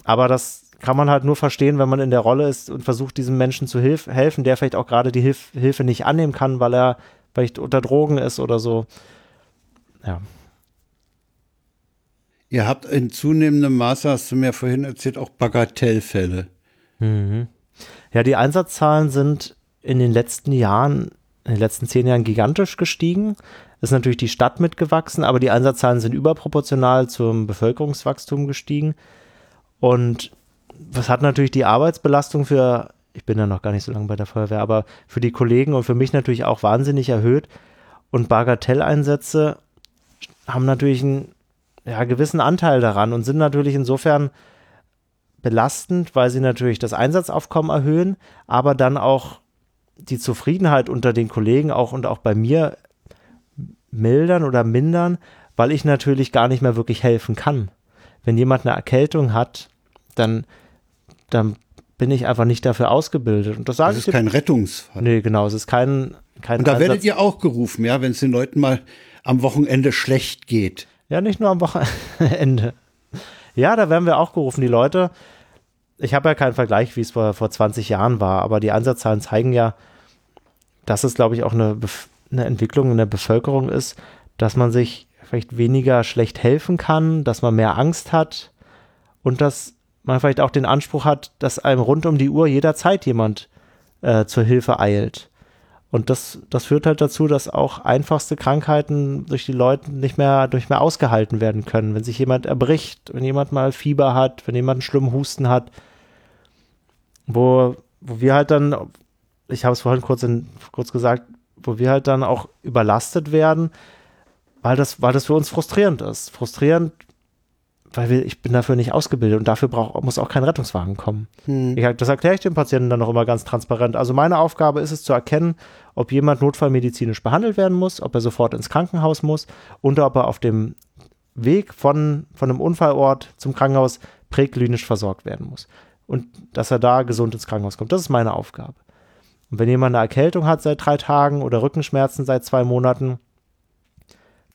aber das kann man halt nur verstehen, wenn man in der Rolle ist und versucht, diesem Menschen zu hilf helfen, der vielleicht auch gerade die Hilf Hilfe nicht annehmen kann, weil er vielleicht unter Drogen ist oder so. Ja. Ihr habt in zunehmendem Maße, hast du mir vorhin erzählt, auch Bagatellfälle. Mhm. Ja, die Einsatzzahlen sind in den letzten Jahren, in den letzten zehn Jahren gigantisch gestiegen. Ist natürlich die Stadt mitgewachsen, aber die Einsatzzahlen sind überproportional zum Bevölkerungswachstum gestiegen. Und das hat natürlich die Arbeitsbelastung für, ich bin ja noch gar nicht so lange bei der Feuerwehr, aber für die Kollegen und für mich natürlich auch wahnsinnig erhöht. Und Bagatelleinsätze haben natürlich einen ja, gewissen Anteil daran und sind natürlich insofern belastend, weil sie natürlich das Einsatzaufkommen erhöhen, aber dann auch die Zufriedenheit unter den Kollegen auch und auch bei mir mildern oder mindern, weil ich natürlich gar nicht mehr wirklich helfen kann. Wenn jemand eine Erkältung hat, dann, dann bin ich einfach nicht dafür ausgebildet. Und das sage das ist kein Rettungsfall. Nee, genau, es ist kein, kein Und da Einsatz. werdet ihr auch gerufen, ja, wenn es den Leuten mal am Wochenende schlecht geht. Ja, nicht nur am Wochenende. Ja, da werden wir auch gerufen. Die Leute, ich habe ja keinen Vergleich, wie es vor, vor 20 Jahren war, aber die Einsatzzahlen zeigen ja, dass es, glaube ich, auch eine, eine Entwicklung in der Bevölkerung ist, dass man sich vielleicht weniger schlecht helfen kann, dass man mehr Angst hat und dass man vielleicht auch den Anspruch hat, dass einem rund um die Uhr jederzeit jemand äh, zur Hilfe eilt. Und das, das führt halt dazu, dass auch einfachste Krankheiten durch die Leute nicht mehr, durch mehr ausgehalten werden können. Wenn sich jemand erbricht, wenn jemand mal Fieber hat, wenn jemand einen schlimmen Husten hat, wo, wo wir halt dann, ich habe es vorhin kurz, in, kurz gesagt, wo wir halt dann auch überlastet werden, weil das, weil das für uns frustrierend ist. Frustrierend, weil wir, ich bin dafür nicht ausgebildet und dafür brauch, muss auch kein Rettungswagen kommen. Hm. Ich, das erkläre ich dem Patienten dann auch immer ganz transparent. Also meine Aufgabe ist es zu erkennen, ob jemand notfallmedizinisch behandelt werden muss, ob er sofort ins Krankenhaus muss und ob er auf dem Weg von, von einem Unfallort zum Krankenhaus präklinisch versorgt werden muss. Und dass er da gesund ins Krankenhaus kommt. Das ist meine Aufgabe. Und wenn jemand eine Erkältung hat seit drei Tagen oder Rückenschmerzen seit zwei Monaten,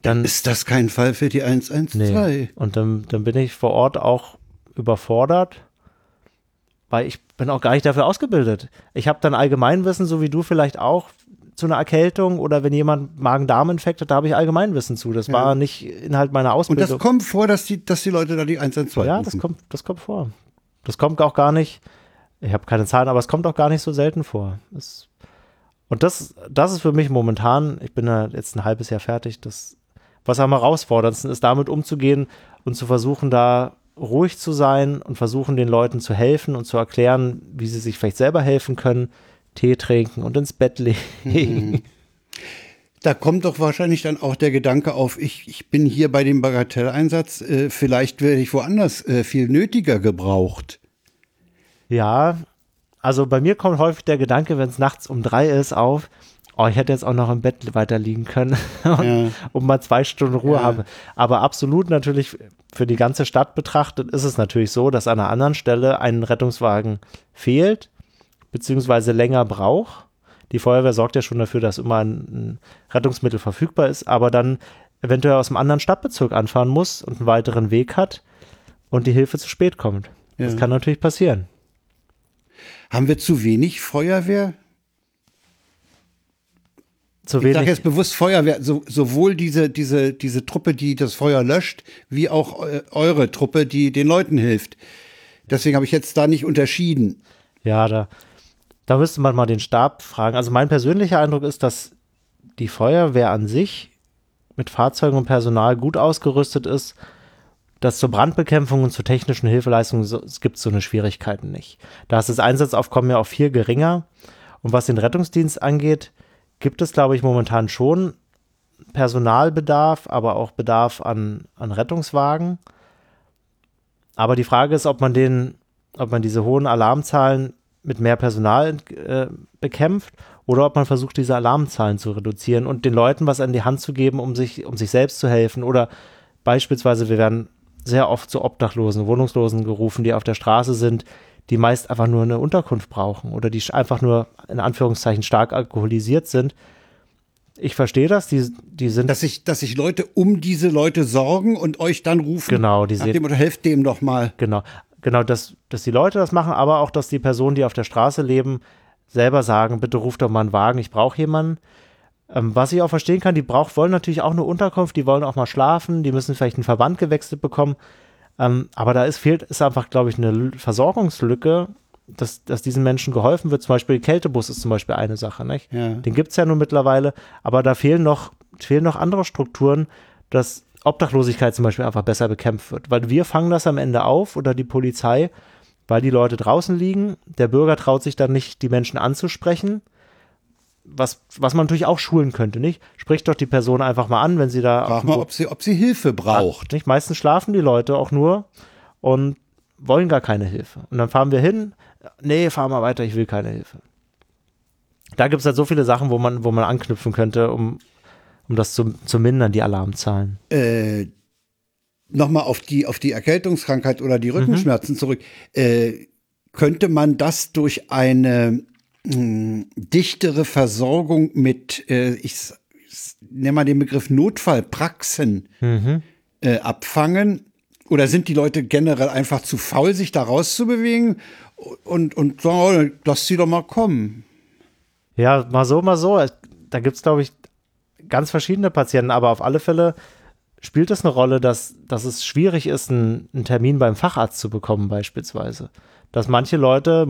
dann ist das kein Fall für die 112. Nee. Und dann, dann bin ich vor Ort auch überfordert, weil ich bin auch gar nicht dafür ausgebildet. Ich habe dann Allgemeinwissen, so wie du vielleicht auch, zu einer Erkältung oder wenn jemand Magen-Darm-Infekt hat, da habe ich Allgemeinwissen zu. Das ja. war nicht Inhalt meiner Ausbildung. Und das kommt vor, dass die, dass die Leute da die 112 Ja, das kommt, das kommt vor. Das kommt auch gar nicht, ich habe keine Zahlen, aber es kommt auch gar nicht so selten vor. Das, und das, das ist für mich momentan, ich bin ja jetzt ein halbes Jahr fertig, das was am herausforderndsten ist, damit umzugehen und zu versuchen, da ruhig zu sein und versuchen, den Leuten zu helfen und zu erklären, wie sie sich vielleicht selber helfen können, Tee trinken und ins Bett legen. Mhm. Da kommt doch wahrscheinlich dann auch der Gedanke auf, ich, ich bin hier bei dem Bagatelleinsatz, äh, vielleicht werde ich woanders äh, viel nötiger gebraucht. Ja, also bei mir kommt häufig der Gedanke, wenn es nachts um drei ist, auf, oh, ich hätte jetzt auch noch im Bett weiter liegen können und, ja. und mal zwei Stunden Ruhe ja. habe. Aber absolut natürlich für die ganze Stadt betrachtet ist es natürlich so, dass an einer anderen Stelle ein Rettungswagen fehlt, beziehungsweise länger braucht. Die Feuerwehr sorgt ja schon dafür, dass immer ein Rettungsmittel verfügbar ist, aber dann eventuell aus einem anderen Stadtbezirk anfahren muss und einen weiteren Weg hat und die Hilfe zu spät kommt. Ja. Das kann natürlich passieren. Haben wir zu wenig Feuerwehr? Zu wenig. Ich sage jetzt bewusst Feuerwehr, so, sowohl diese, diese, diese Truppe, die das Feuer löscht, wie auch äh, eure Truppe, die den Leuten hilft. Deswegen habe ich jetzt da nicht unterschieden. Ja, da, da müsste man mal den Stab fragen. Also mein persönlicher Eindruck ist, dass die Feuerwehr an sich mit Fahrzeugen und Personal gut ausgerüstet ist, dass zur Brandbekämpfung und zur technischen Hilfeleistung so, es gibt so eine Schwierigkeiten nicht. Da ist das Einsatzaufkommen ja auch viel geringer. Und was den Rettungsdienst angeht, gibt es, glaube ich, momentan schon Personalbedarf, aber auch Bedarf an, an Rettungswagen. Aber die Frage ist, ob man den, ob man diese hohen Alarmzahlen mit mehr Personal äh, bekämpft oder ob man versucht, diese Alarmzahlen zu reduzieren und den Leuten was an die Hand zu geben, um sich, um sich selbst zu helfen. Oder beispielsweise, wir werden sehr oft zu Obdachlosen, Wohnungslosen gerufen, die auf der Straße sind, die meist einfach nur eine Unterkunft brauchen oder die einfach nur in Anführungszeichen stark alkoholisiert sind. Ich verstehe das, die, die sind. Dass sich, dass sich Leute um diese Leute sorgen und euch dann rufen. Genau, die sehen. Oder helft dem doch mal. Genau, genau, dass, dass die Leute das machen, aber auch, dass die Personen, die auf der Straße leben, selber sagen, bitte ruft doch mal einen Wagen, ich brauche jemanden. Ähm, was ich auch verstehen kann, die brauch, wollen natürlich auch eine Unterkunft, die wollen auch mal schlafen, die müssen vielleicht einen Verband gewechselt bekommen. Ähm, aber da ist, fehlt, ist einfach, glaube ich, eine Versorgungslücke, dass, dass diesen Menschen geholfen wird. Zum Beispiel Kältebus ist zum Beispiel eine Sache, nicht? Ja. Den gibt es ja nun mittlerweile, aber da fehlen noch, fehlen noch andere Strukturen, dass Obdachlosigkeit zum Beispiel einfach besser bekämpft wird. Weil wir fangen das am Ende auf oder die Polizei, weil die Leute draußen liegen. Der Bürger traut sich dann nicht, die Menschen anzusprechen was, was man natürlich auch schulen könnte, nicht? Spricht doch die Person einfach mal an, wenn sie da. Frag mal, ob sie, ob sie Hilfe braucht. Nicht? Meistens schlafen die Leute auch nur und wollen gar keine Hilfe. Und dann fahren wir hin, nee, fahr mal weiter, ich will keine Hilfe. Da gibt es halt so viele Sachen, wo man, wo man anknüpfen könnte, um, um das zu, zu mindern, die Alarmzahlen. Äh, Nochmal auf die, auf die Erkältungskrankheit oder die Rückenschmerzen mhm. zurück. Äh, könnte man das durch eine dichtere Versorgung mit, äh, ich, ich nenne mal den Begriff Notfallpraxen mhm. äh, abfangen? Oder sind die Leute generell einfach zu faul, sich da rauszubewegen und, und sagen, oh, lass sie doch mal kommen? Ja, mal so, mal so. Da gibt es, glaube ich, ganz verschiedene Patienten, aber auf alle Fälle spielt es eine Rolle, dass, dass es schwierig ist, einen, einen Termin beim Facharzt zu bekommen, beispielsweise. Dass manche Leute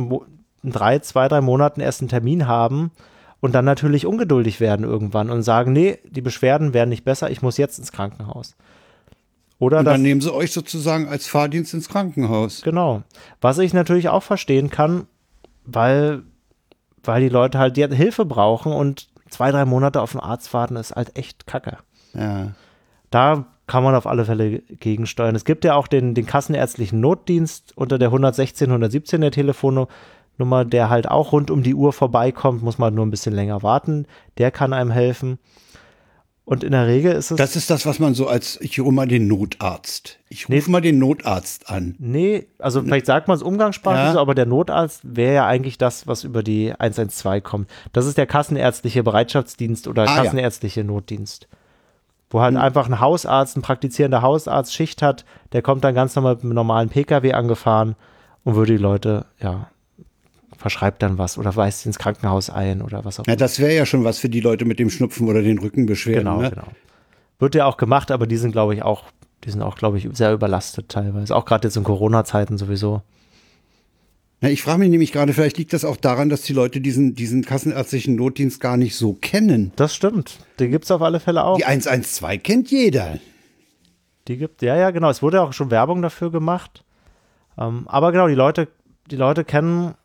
in drei, zwei, drei Monaten erst einen Termin haben und dann natürlich ungeduldig werden irgendwann und sagen, nee, die Beschwerden werden nicht besser, ich muss jetzt ins Krankenhaus. Oder und dann nehmen sie euch sozusagen als Fahrdienst ins Krankenhaus. Genau. Was ich natürlich auch verstehen kann, weil, weil die Leute halt die Hilfe brauchen und zwei, drei Monate auf den Arzt warten, ist halt echt kacke. Ja. Da kann man auf alle Fälle gegensteuern. Es gibt ja auch den, den kassenärztlichen Notdienst unter der 116, 117 der Telefonnummer, der halt auch rund um die Uhr vorbeikommt, muss man nur ein bisschen länger warten. Der kann einem helfen. Und in der Regel ist es. Das ist das, was man so als, ich rufe mal den Notarzt. Ich rufe nee, mal den Notarzt an. Nee, also vielleicht sagt man es umgangssprachlich ja. so, aber der Notarzt wäre ja eigentlich das, was über die 112 kommt. Das ist der kassenärztliche Bereitschaftsdienst oder ah, kassenärztliche ja. Notdienst. Wo halt mhm. einfach ein Hausarzt, ein praktizierender Hausarzt Schicht hat, der kommt dann ganz normal mit einem normalen Pkw angefahren und würde die Leute, ja, verschreibt dann was oder weist ins Krankenhaus ein oder was auch immer. Ja, das wäre ja schon was für die Leute mit dem Schnupfen oder den Rückenbeschwerden. Genau, ne? genau. Wird ja auch gemacht, aber die sind, glaube ich, auch, die sind auch, glaube ich, sehr überlastet teilweise. Auch gerade jetzt in Corona-Zeiten sowieso. Ja, ich frage mich nämlich gerade, vielleicht liegt das auch daran, dass die Leute diesen, diesen kassenärztlichen Notdienst gar nicht so kennen. Das stimmt. Den gibt es auf alle Fälle auch. Die 112 kennt jeder. Die gibt, ja, ja, genau. Es wurde auch schon Werbung dafür gemacht. Ähm, aber genau, die Leute, die Leute kennen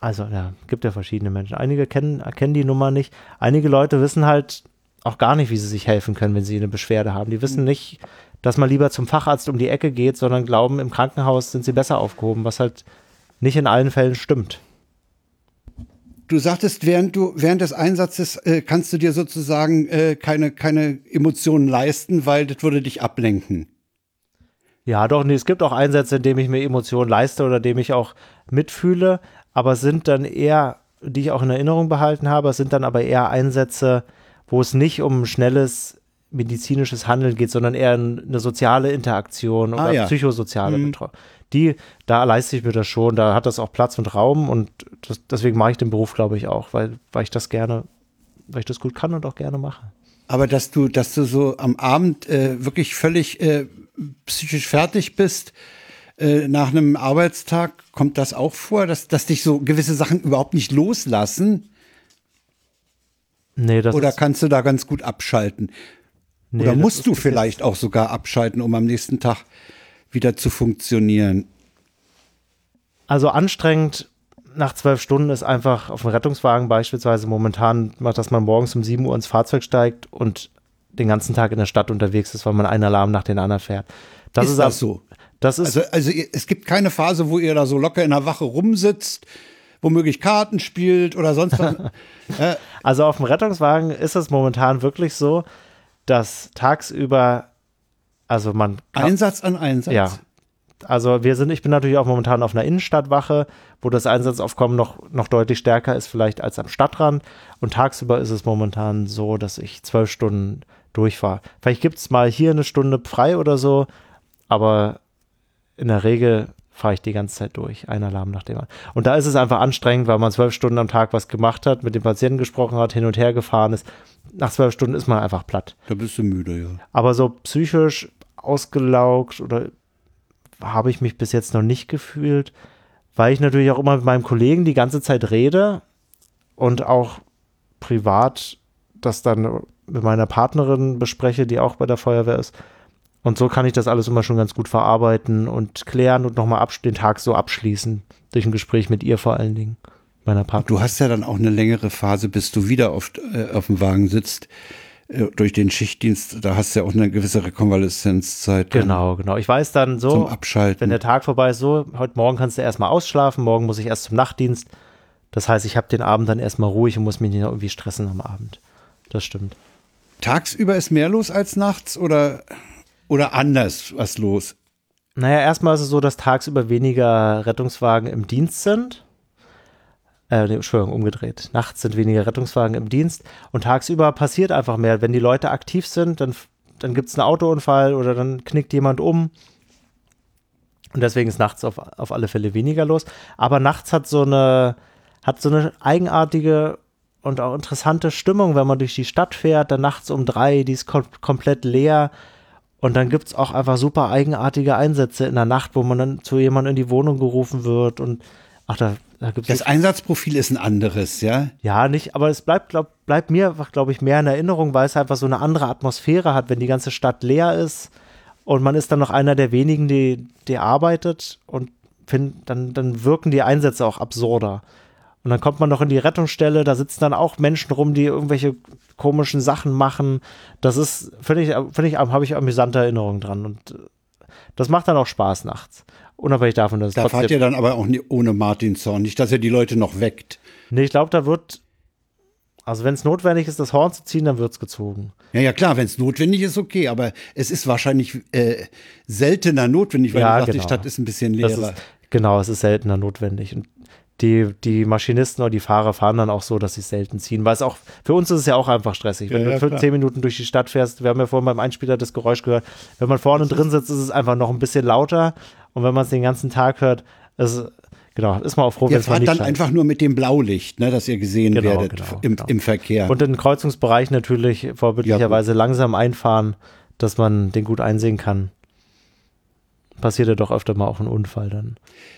also ja, gibt ja verschiedene Menschen. Einige kennen, erkennen die Nummer nicht. Einige Leute wissen halt auch gar nicht, wie sie sich helfen können, wenn sie eine Beschwerde haben. Die wissen nicht, dass man lieber zum Facharzt um die Ecke geht, sondern glauben, im Krankenhaus sind sie besser aufgehoben, was halt nicht in allen Fällen stimmt. Du sagtest, während du während des Einsatzes äh, kannst du dir sozusagen äh, keine keine Emotionen leisten, weil das würde dich ablenken. Ja, doch, nee, es gibt auch Einsätze, in denen ich mir Emotionen leiste oder dem ich auch mitfühle, aber sind dann eher, die ich auch in Erinnerung behalten habe, sind dann aber eher Einsätze, wo es nicht um schnelles medizinisches Handeln geht, sondern eher eine soziale Interaktion oder ah, ja. psychosoziale mhm. Betreuung. Die, da leiste ich mir das schon, da hat das auch Platz und Raum und das, deswegen mache ich den Beruf, glaube ich, auch, weil, weil ich das gerne, weil ich das gut kann und auch gerne mache. Aber dass du, dass du so am Abend äh, wirklich völlig äh, psychisch fertig bist, äh, nach einem Arbeitstag kommt das auch vor, dass, dass dich so gewisse Sachen überhaupt nicht loslassen? Nee, das Oder kannst du da ganz gut abschalten? Nee, Oder musst du vielleicht auch sogar abschalten, um am nächsten Tag wieder zu funktionieren? Also anstrengend nach zwölf Stunden ist einfach auf dem Rettungswagen beispielsweise momentan, dass man morgens um sieben Uhr ins Fahrzeug steigt und den ganzen Tag in der Stadt unterwegs ist, weil man einen Alarm nach den anderen fährt. Das ist, ist das so? Das ist also, also es gibt keine Phase, wo ihr da so locker in der Wache rumsitzt, womöglich Karten spielt oder sonst was. also auf dem Rettungswagen ist es momentan wirklich so, dass tagsüber, also man. Einsatz an Einsatz. Ja. Also wir sind, ich bin natürlich auch momentan auf einer Innenstadtwache, wo das Einsatzaufkommen noch, noch deutlich stärker ist vielleicht als am Stadtrand. Und tagsüber ist es momentan so, dass ich zwölf Stunden durchfahre. Vielleicht gibt es mal hier eine Stunde frei oder so, aber in der Regel fahre ich die ganze Zeit durch, ein Alarm nach dem anderen. Und da ist es einfach anstrengend, weil man zwölf Stunden am Tag was gemacht hat, mit dem Patienten gesprochen hat, hin und her gefahren ist. Nach zwölf Stunden ist man einfach platt. Da bist du müde, ja. Aber so psychisch ausgelaugt oder habe ich mich bis jetzt noch nicht gefühlt, weil ich natürlich auch immer mit meinem Kollegen die ganze Zeit rede und auch privat das dann mit meiner Partnerin bespreche, die auch bei der Feuerwehr ist. Und so kann ich das alles immer schon ganz gut verarbeiten und klären und nochmal den Tag so abschließen. Durch ein Gespräch mit ihr vor allen Dingen, meiner Partnerin. Du hast ja dann auch eine längere Phase, bis du wieder auf, äh, auf dem Wagen sitzt. Äh, durch den Schichtdienst, da hast du ja auch eine gewisse Rekonvaleszenzzeit. Genau, genau. Ich weiß dann so, zum Abschalten. wenn der Tag vorbei ist, so, heute Morgen kannst du erstmal ausschlafen, morgen muss ich erst zum Nachtdienst. Das heißt, ich habe den Abend dann erstmal ruhig und muss mich nicht irgendwie stressen am Abend. Das stimmt. Tagsüber ist mehr los als nachts oder? Oder anders was los? Naja, erstmal ist es so, dass tagsüber weniger Rettungswagen im Dienst sind. Äh, nee, Entschuldigung, umgedreht. Nachts sind weniger Rettungswagen im Dienst und tagsüber passiert einfach mehr. Wenn die Leute aktiv sind, dann, dann gibt es einen Autounfall oder dann knickt jemand um. Und deswegen ist nachts auf, auf alle Fälle weniger los. Aber nachts hat so eine, hat so eine eigenartige und auch interessante Stimmung, wenn man durch die Stadt fährt, dann nachts um drei, die ist kom komplett leer und dann gibt es auch einfach super eigenartige Einsätze in der Nacht, wo man dann zu jemandem in die Wohnung gerufen wird und Ach, da, da gibt Das Einsatzprofil ist ein anderes, ja? Ja, nicht, aber es bleibt, glaub, bleibt mir, glaube ich, mehr in Erinnerung, weil es einfach so eine andere Atmosphäre hat, wenn die ganze Stadt leer ist und man ist dann noch einer der wenigen, die, die arbeitet und find, dann, dann wirken die Einsätze auch absurder. Und dann kommt man noch in die Rettungsstelle, da sitzen dann auch Menschen rum, die irgendwelche komischen Sachen machen. Das ist, finde ich, finde ich, habe ich amüsante Erinnerungen dran. Und äh, das macht dann auch Spaß nachts. Unabhängig davon, dass es Da fahrt ihr dann aber auch nie- ohne Martin Zorn. Nicht, dass er die Leute noch weckt. Nee, ich glaube, da wird, also wenn es notwendig ist, das Horn zu ziehen, dann wird es gezogen. Ja, ja, klar, wenn es notwendig ist, okay, aber es ist wahrscheinlich äh, seltener notwendig, weil Ja, du sagst, die genau. Stadt ist ein bisschen leerer. ist, genau, es ist seltener notwendig. Und die, die Maschinisten oder die Fahrer fahren dann auch so, dass sie selten ziehen. Weil es auch, für uns ist es ja auch einfach stressig. Wenn Ja, ja, du zehn Minuten durch die Stadt fährst, wir haben ja vorhin beim Einspieler das Geräusch gehört, wenn man vorne drin sitzt, ist es einfach noch ein bisschen lauter. Und wenn man es den ganzen Tag hört, ist, genau, ist man auch froh, wenn es mal nicht dann scheint. einfach nur mit dem Blaulicht, ne, dass ihr gesehen Genau, werdet genau, im, genau. im Verkehr. Und in den Kreuzungsbereich natürlich vorbildlicherweise langsam einfahren, dass man den gut einsehen kann. Passiert ja doch öfter mal auch ein Unfall dann.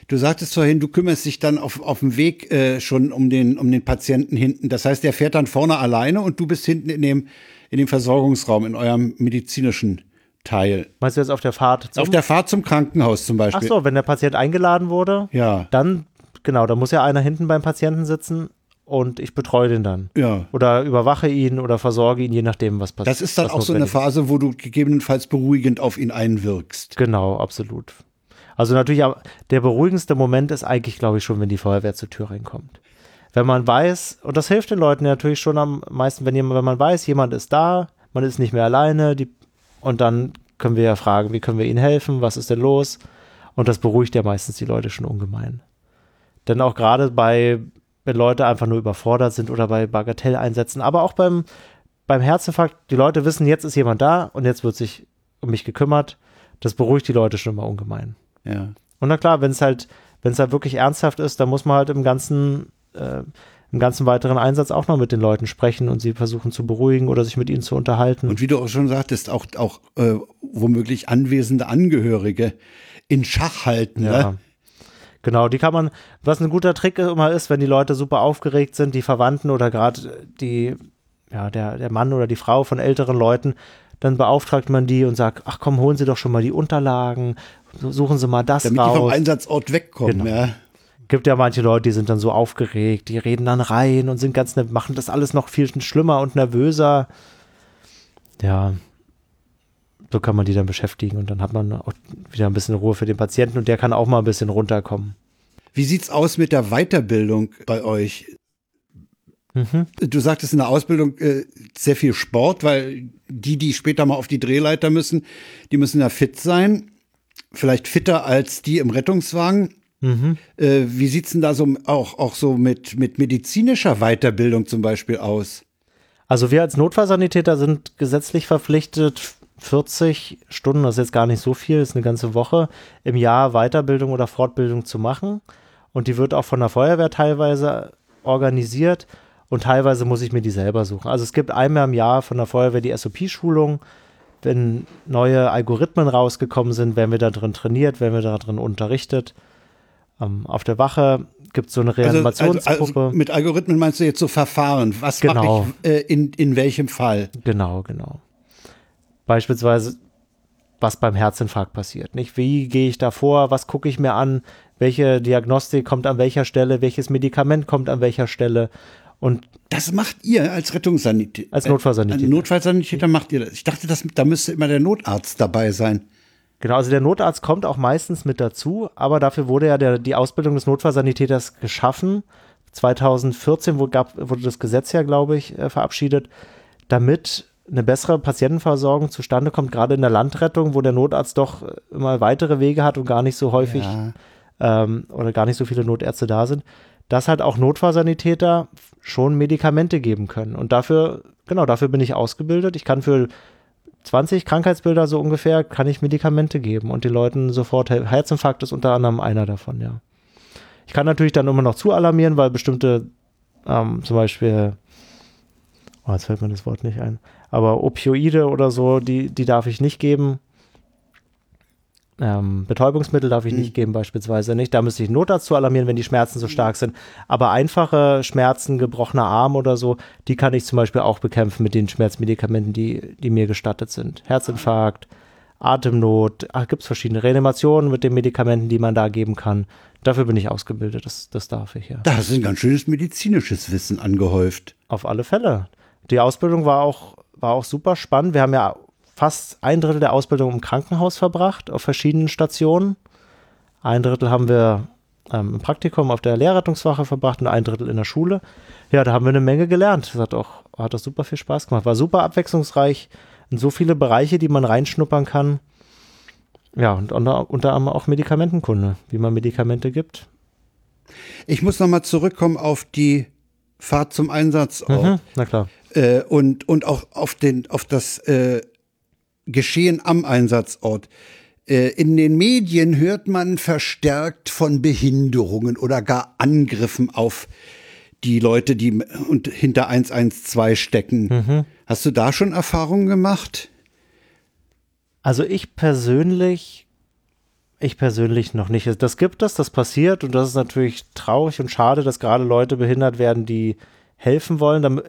Du sagtest vorhin, du kümmerst dich dann auf, auf dem Weg äh, schon um den, um den Patienten hinten. Das heißt, der fährt dann vorne alleine und du bist hinten in dem, in dem Versorgungsraum, in eurem medizinischen Teil. Meinst du jetzt auf der Fahrt zum Auf der Fahrt zum Krankenhaus zum Ach Beispiel. so, wenn der Patient eingeladen wurde, Ja, dann, genau, da muss ja einer hinten beim Patienten sitzen und ich betreue den dann. ja. Oder überwache ihn oder versorge ihn, je nachdem, was passiert. Das ist dann auch so eine Phase, wo du gegebenenfalls beruhigend auf ihn einwirkst. Genau, absolut. Also natürlich, der beruhigendste Moment ist eigentlich, glaube ich, schon, wenn die Feuerwehr zur Tür reinkommt. Wenn man weiß, und das hilft den Leuten natürlich schon am meisten, wenn, jemand, wenn man weiß, jemand ist da, man ist nicht mehr alleine, die, und dann können wir ja fragen, wie können wir ihnen helfen, was ist denn los? Und das beruhigt ja meistens die Leute schon ungemein. Denn auch gerade bei, wenn Leute einfach nur überfordert sind oder bei Bagatelleinsätzen, aber auch beim, beim Herzinfarkt, die Leute wissen, jetzt ist jemand da und jetzt wird sich um mich gekümmert. Das beruhigt die Leute schon mal ungemein. Ja. Und na klar, wenn es halt, wenn es halt wirklich ernsthaft ist, dann muss man halt im ganzen, äh, im ganzen weiteren Einsatz auch noch mit den Leuten sprechen und sie versuchen zu beruhigen oder sich mit ihnen zu unterhalten. Und wie du auch schon sagtest, auch, auch äh, womöglich anwesende Angehörige in Schach halten. Ja. Ne? Genau, die kann man, was ein guter Trick immer ist, wenn die Leute super aufgeregt sind, die Verwandten oder gerade die, ja, der, der Mann oder die Frau von älteren Leuten, dann beauftragt man die und sagt, ach komm, holen Sie doch schon mal die Unterlagen, suchen Sie mal das Damit die vom raus. Einsatzort wegkommen. Genau. Ja. Gibt ja manche Leute, die sind dann so aufgeregt, die reden dann rein und sind ganz, ner- machen das alles noch viel schlimmer und nervöser. Ja, so kann man die dann beschäftigen und dann hat man auch wieder ein bisschen Ruhe für den Patienten und der kann auch mal ein bisschen runterkommen. Wie sieht's aus mit der Weiterbildung bei euch? Mhm. Du sagtest in der Ausbildung äh, sehr viel Sport, weil die, die später mal auf die Drehleiter müssen, die müssen ja fit sein. Vielleicht fitter als die im Rettungswagen. Mhm. Äh, wie sieht's denn da so auch, auch so mit, mit medizinischer Weiterbildung zum Beispiel aus? Also wir als Notfallsanitäter sind gesetzlich verpflichtet, 40 Stunden, das ist jetzt gar nicht so viel, ist eine ganze Woche, im Jahr Weiterbildung oder Fortbildung zu machen. Und die wird auch von der Feuerwehr teilweise organisiert und teilweise muss ich mir die selber suchen. Also es gibt einmal im Jahr von der Feuerwehr die SOP-Schulung. Wenn neue Algorithmen rausgekommen sind, werden wir da drin trainiert, werden wir da drin unterrichtet. Ähm, auf der Wache gibt es so eine Also, also, Reanimationsgruppe. also mit Algorithmen meinst du jetzt so Verfahren? Was Genau. mache ich äh, in, in welchem Fall? Genau, genau. Beispielsweise, was beim Herzinfarkt passiert. Nicht, wie gehe ich da vor, was gucke ich mir an, welche Diagnostik kommt an welcher Stelle, welches Medikament kommt an welcher Stelle. Und Das macht ihr als Rettungssanitäter. Als Notfallsanitäter. Als Notfallsanitäter macht ihr das. Ich dachte, das, da müsste immer der Notarzt dabei sein. genau, also der Notarzt kommt auch meistens mit dazu, aber dafür wurde ja der, die Ausbildung des Notfallsanitäters geschaffen. 2014 wurde, gab, wurde das Gesetz ja, glaube ich, äh, verabschiedet, damit eine bessere Patientenversorgung zustande kommt, gerade in der Landrettung, wo der Notarzt doch äh, immer weitere Wege hat und gar nicht so häufig Ja. ähm, oder gar nicht so viele Notärzte da sind, dass halt auch Notfallsanitäter schon Medikamente geben können. Und dafür, genau, dafür bin ich ausgebildet. Ich kann für 20 Krankheitsbilder so ungefähr, kann ich Medikamente geben und den Leuten sofort, hel- Herzinfarkt ist unter anderem einer davon, ja. Ich kann natürlich dann immer noch zu alarmieren, weil bestimmte, ähm, zum Beispiel, oh, jetzt fällt mir das Wort nicht ein, aber Opioide oder so, die, die darf ich nicht geben. ähm, Betäubungsmittel darf ich Mhm. nicht geben, beispielsweise nicht. Da müsste ich Notarzt zu alarmieren, wenn die Schmerzen so stark sind. Aber einfache Schmerzen, gebrochener Arm oder so, die kann ich zum Beispiel auch bekämpfen mit den Schmerzmedikamenten, die, die mir gestattet sind. Herzinfarkt, Atemnot, gibt es verschiedene Reanimationen mit den Medikamenten, die man da geben kann. Dafür bin ich ausgebildet, das, das darf ich ja. Da du ein ganz schönes medizinisches Wissen angehäuft. Auf alle Fälle. Die Ausbildung war auch, war auch super spannend. Wir haben ja fast ein Drittel der Ausbildung im Krankenhaus verbracht, auf verschiedenen Stationen. Ein Drittel haben wir ähm, im Praktikum auf der Lehrrettungswache verbracht und ein Drittel in der Schule. Ja, da haben wir eine Menge gelernt. Das hat auch, hat auch super viel Spaß gemacht. War super abwechslungsreich in so viele Bereiche, die man reinschnuppern kann. Ja, und unter, unter anderem auch Medikamentenkunde, wie man Medikamente gibt. Ich muss nochmal zurückkommen auf die Fahrt zum Einsatzort. Mhm, na klar. Äh, und, und auch auf, den, auf das äh, Geschehen am Einsatzort. Äh, in den Medien hört man verstärkt von Behinderungen oder gar Angriffen auf die Leute, die und hinter 112 stecken. Hast du da schon Erfahrungen gemacht? Also ich persönlich, ich persönlich noch nicht. Das gibt es, das passiert und das ist natürlich traurig und schade, dass gerade Leute behindert werden, die helfen wollen.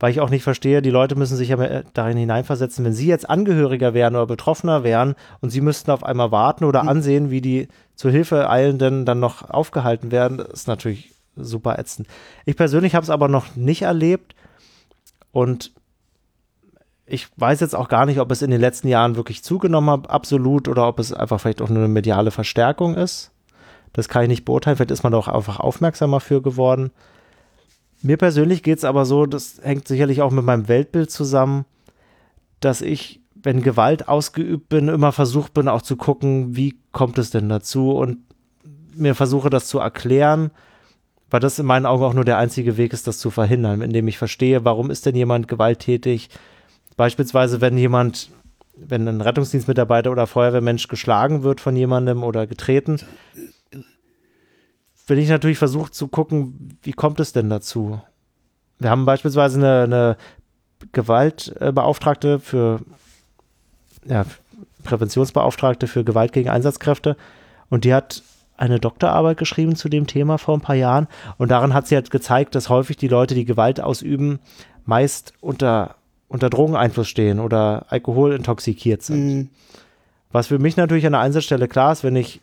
Weil ich auch nicht verstehe, die Leute müssen sich ja mehr darin hineinversetzen, wenn sie jetzt Angehöriger wären oder Betroffener wären und sie müssten auf einmal warten oder ansehen, wie die zur Hilfe eilenden dann noch aufgehalten werden, das ist natürlich super ätzend. Ich persönlich habe es aber noch nicht erlebt und ich weiß jetzt auch gar nicht, ob es in den letzten Jahren wirklich zugenommen hat, absolut, oder ob es einfach vielleicht auch nur eine mediale Verstärkung ist. Das kann ich nicht beurteilen. Vielleicht ist man da auch einfach aufmerksamer für geworden. Mir persönlich geht es aber so, das hängt sicherlich auch mit meinem Weltbild zusammen, dass ich, wenn Gewalt ausgeübt bin, immer versucht bin, auch zu gucken, wie kommt es denn dazu und mir versuche, das zu erklären, weil das in meinen Augen auch nur der einzige Weg ist, das zu verhindern, indem ich verstehe, warum ist denn jemand gewalttätig, Beispielsweise, wenn jemand, wenn ein Rettungsdienstmitarbeiter oder Feuerwehrmensch geschlagen wird von jemandem oder getreten, will ich natürlich versucht zu gucken, wie kommt es denn dazu? Wir haben beispielsweise eine, eine Gewaltbeauftragte für, ja, Präventionsbeauftragte für Gewalt gegen Einsatzkräfte und die hat eine Doktorarbeit geschrieben zu dem Thema vor ein paar Jahren und darin hat sie halt gezeigt, dass häufig die Leute, die Gewalt ausüben, meist unter unter Drogeneinfluss stehen oder alkoholintoxikiert sind. Was für mich natürlich an der Einsatzstelle klar ist, wenn ich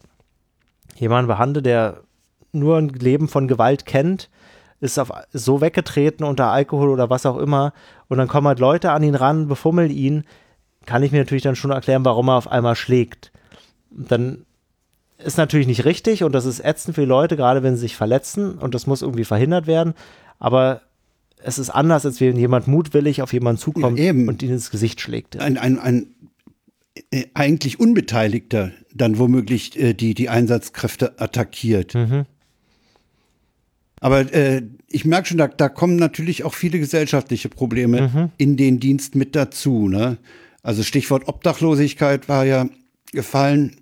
jemanden behandle, der nur ein Leben von Gewalt kennt, ist auf, ist so weggetreten unter Alkohol oder was auch immer und dann kommen halt Leute an ihn ran, befummeln ihn, kann ich mir natürlich dann schon erklären, warum er auf einmal schlägt. Dann ist natürlich nicht richtig und das ist ätzend für die Leute, gerade wenn sie sich verletzen und das muss irgendwie verhindert werden, aber es ist anders, als wenn jemand mutwillig auf jemanden zukommt Ja, und ihn ins Gesicht schlägt. Ein, ein, ein äh, eigentlich Unbeteiligter dann womöglich äh, die, die Einsatzkräfte attackiert. Aber äh, ich merke schon, da, da kommen natürlich auch viele gesellschaftliche Probleme in den Dienst mit dazu. Ne? Also Stichwort Obdachlosigkeit war ja gefallen.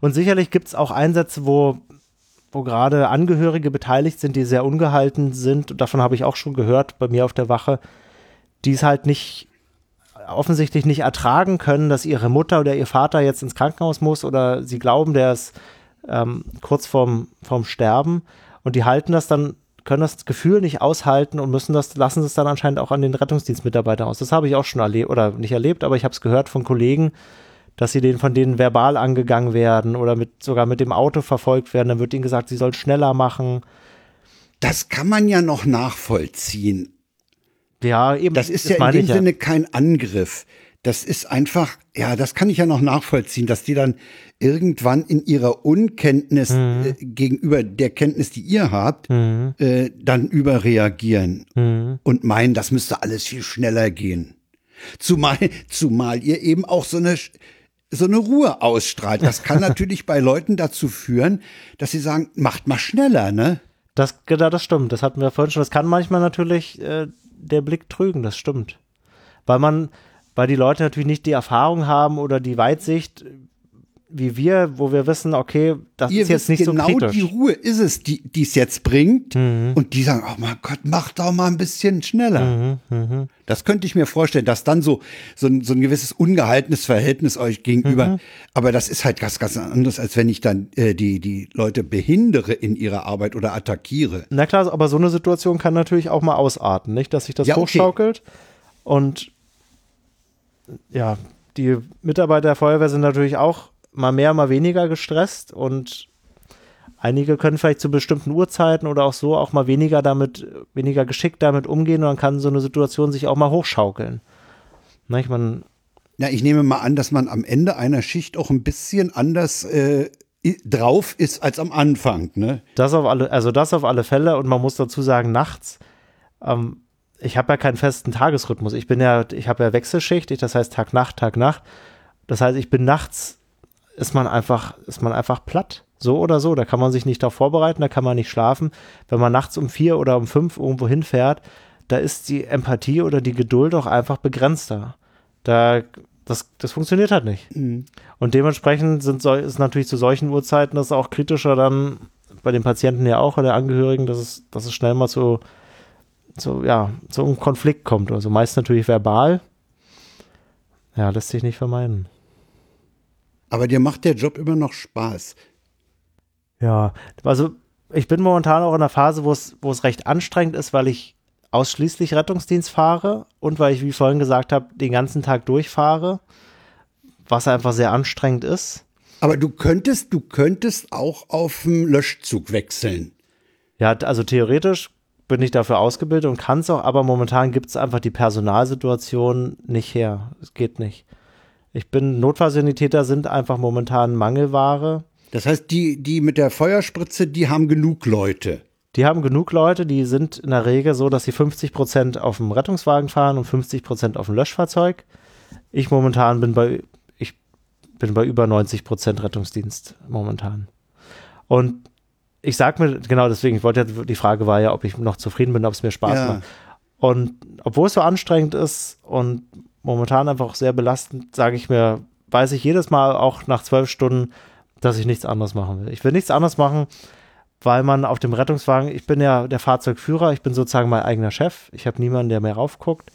Und sicherlich gibt es auch Einsätze, wo, wo gerade Angehörige beteiligt sind, die sehr ungehalten sind. Und davon habe ich auch schon gehört bei mir auf der Wache, die es halt nicht offensichtlich nicht ertragen können, dass ihre Mutter oder ihr Vater jetzt ins Krankenhaus muss oder sie glauben, der ist ähm, kurz vorm, vorm Sterben und die halten das dann, können das Gefühl nicht aushalten und müssen das, lassen es dann anscheinend auch an den Rettungsdienstmitarbeiter aus. Das habe ich auch schon erlebt oder nicht erlebt, aber ich habe es gehört von Kollegen, dass sie den von denen verbal angegangen werden oder mit, sogar mit dem Auto verfolgt werden. Dann wird ihnen gesagt, sie sollen schneller machen. Das kann man ja noch nachvollziehen. Ja, eben. Das ist ja in dem Sinne kein Angriff. Das ist einfach, ja, das kann ich ja noch nachvollziehen, dass die dann irgendwann in ihrer Unkenntnis Mhm. äh, gegenüber der Kenntnis, die ihr habt, äh, dann überreagieren Mhm. und meinen, das müsste alles viel schneller gehen. Zumal, zumal ihr eben auch so eine, so eine Ruhe ausstrahlt. Das kann natürlich bei Leuten dazu führen, dass sie sagen, macht mal schneller, ne? Das, genau, das stimmt. Das hatten wir vorhin schon. Das kann manchmal natürlich äh, der Blick trügen, das stimmt. Weil man, weil die Leute natürlich nicht die Erfahrung haben oder die Weitsicht, wie wir, wo wir wissen, okay, das Ihr ist jetzt nicht genau so kritisch. die Ruhe ist es, die es jetzt bringt. Mhm. Und die sagen, oh mein Gott, mach doch mal ein bisschen schneller. Mhm, Das könnte ich mir vorstellen, dass dann so, so, ein, so ein gewisses ungehaltenes Verhältnis euch gegenüber, Mhm. aber das ist halt ganz, ganz anders, als wenn ich dann äh, die, die Leute behindere in ihrer Arbeit oder attackiere. Na klar, aber so eine Situation kann natürlich auch mal ausarten, nicht? Dass sich das Ja, okay. hochschaukelt. Und ja, die Mitarbeiter der Feuerwehr sind natürlich auch mal mehr, mal weniger gestresst und einige können vielleicht zu bestimmten Uhrzeiten oder auch so auch mal weniger damit, weniger geschickt damit umgehen und dann kann so eine Situation sich auch mal hochschaukeln. Nicht? Man, Ja, ich nehme mal an, dass man am Ende einer Schicht auch ein bisschen anders äh, drauf ist als am Anfang. Ne? Das auf alle, also das auf alle Fälle und man muss dazu sagen, nachts, ähm, ich habe ja keinen festen Tagesrhythmus. Ich bin ja, ich habe ja Wechselschicht, ich, das heißt Tag, Nacht, Tag, Nacht. Das heißt, ich bin nachts, ist man einfach, ist man einfach platt. So oder so. Da kann man sich nicht darauf vorbereiten, da kann man nicht schlafen. Wenn man nachts um vier oder um fünf irgendwo hinfährt, da ist die Empathie oder die Geduld auch einfach begrenzter. Da, das, das funktioniert halt nicht. Und dementsprechend sind so, ist natürlich zu solchen Uhrzeiten das auch kritischer dann bei den Patienten ja auch oder Angehörigen, dass es, dass es schnell mal zu, zu, ja, zu einem Konflikt kommt. Also meist natürlich verbal. Ja, lässt sich nicht vermeiden. Aber dir macht der Job immer noch Spaß. Ja, also ich bin momentan auch in einer Phase, wo es, wo es recht anstrengend ist, weil ich ausschließlich Rettungsdienst fahre und weil ich, wie vorhin gesagt habe, den ganzen Tag durchfahre, was einfach sehr anstrengend ist. Aber du könntest, du könntest auch auf dem Löschzug wechseln. Ja, also theoretisch bin ich dafür ausgebildet und kann es auch, aber momentan gibt es einfach die Personalsituation nicht her. Es geht nicht. Ich bin, Notfallsanitäter sind einfach momentan Mangelware. Das heißt, die, die mit der Feuerspritze, die haben genug Leute. Die haben genug Leute, die sind in der Regel so, dass sie 50 Prozent auf dem Rettungswagen fahren und 50 Prozent auf dem Löschfahrzeug. Ich momentan bin bei, ich bin bei über 90 Prozent Rettungsdienst momentan. Und ich sag mir, genau deswegen, ich wollte ja, die Frage war ja, ob ich noch zufrieden bin, ob es mir Spaß Ja. macht. Und obwohl es so anstrengend ist und momentan einfach sehr belastend, sage ich mir, weiß ich jedes Mal auch nach zwölf Stunden, dass ich nichts anderes machen will. Ich will nichts anderes machen, weil man auf dem Rettungswagen, ich bin ja der Fahrzeugführer, ich bin sozusagen mein eigener Chef, ich habe niemanden, der mir raufguckt.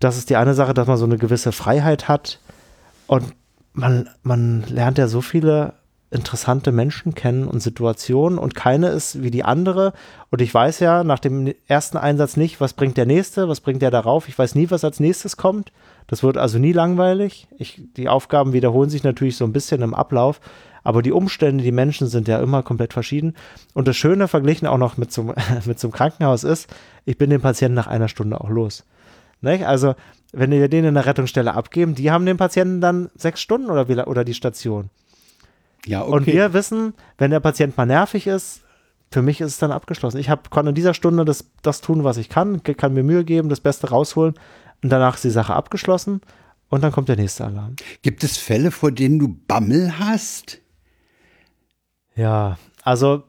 Das ist die eine Sache, dass man so eine gewisse Freiheit hat und man, man lernt ja so viele interessante Menschen kennen und Situationen und keine ist wie die andere. Und ich weiß ja nach dem ersten Einsatz nicht, was bringt der nächste, was bringt der darauf. Ich weiß nie, was als nächstes kommt. Das wird also nie langweilig. Ich, die Aufgaben wiederholen sich natürlich so ein bisschen im Ablauf, aber die Umstände, die Menschen sind ja immer komplett verschieden. Und das Schöne verglichen auch noch mit zum, mit zum Krankenhaus ist, ich bin den Patienten nach einer Stunde auch los. Nicht? Also, wenn wir den in der Rettungsstelle abgeben, die haben den Patienten dann sechs Stunden oder, oder die Station. Ja, okay. Und wir wissen, wenn der Patient mal nervig ist, für mich ist es dann abgeschlossen. Ich hab, kann in dieser Stunde das, das tun, was ich kann, kann mir Mühe geben, das Beste rausholen und danach ist die Sache abgeschlossen und dann kommt der nächste Alarm. Gibt es Fälle, vor denen du Bammel hast? Ja, also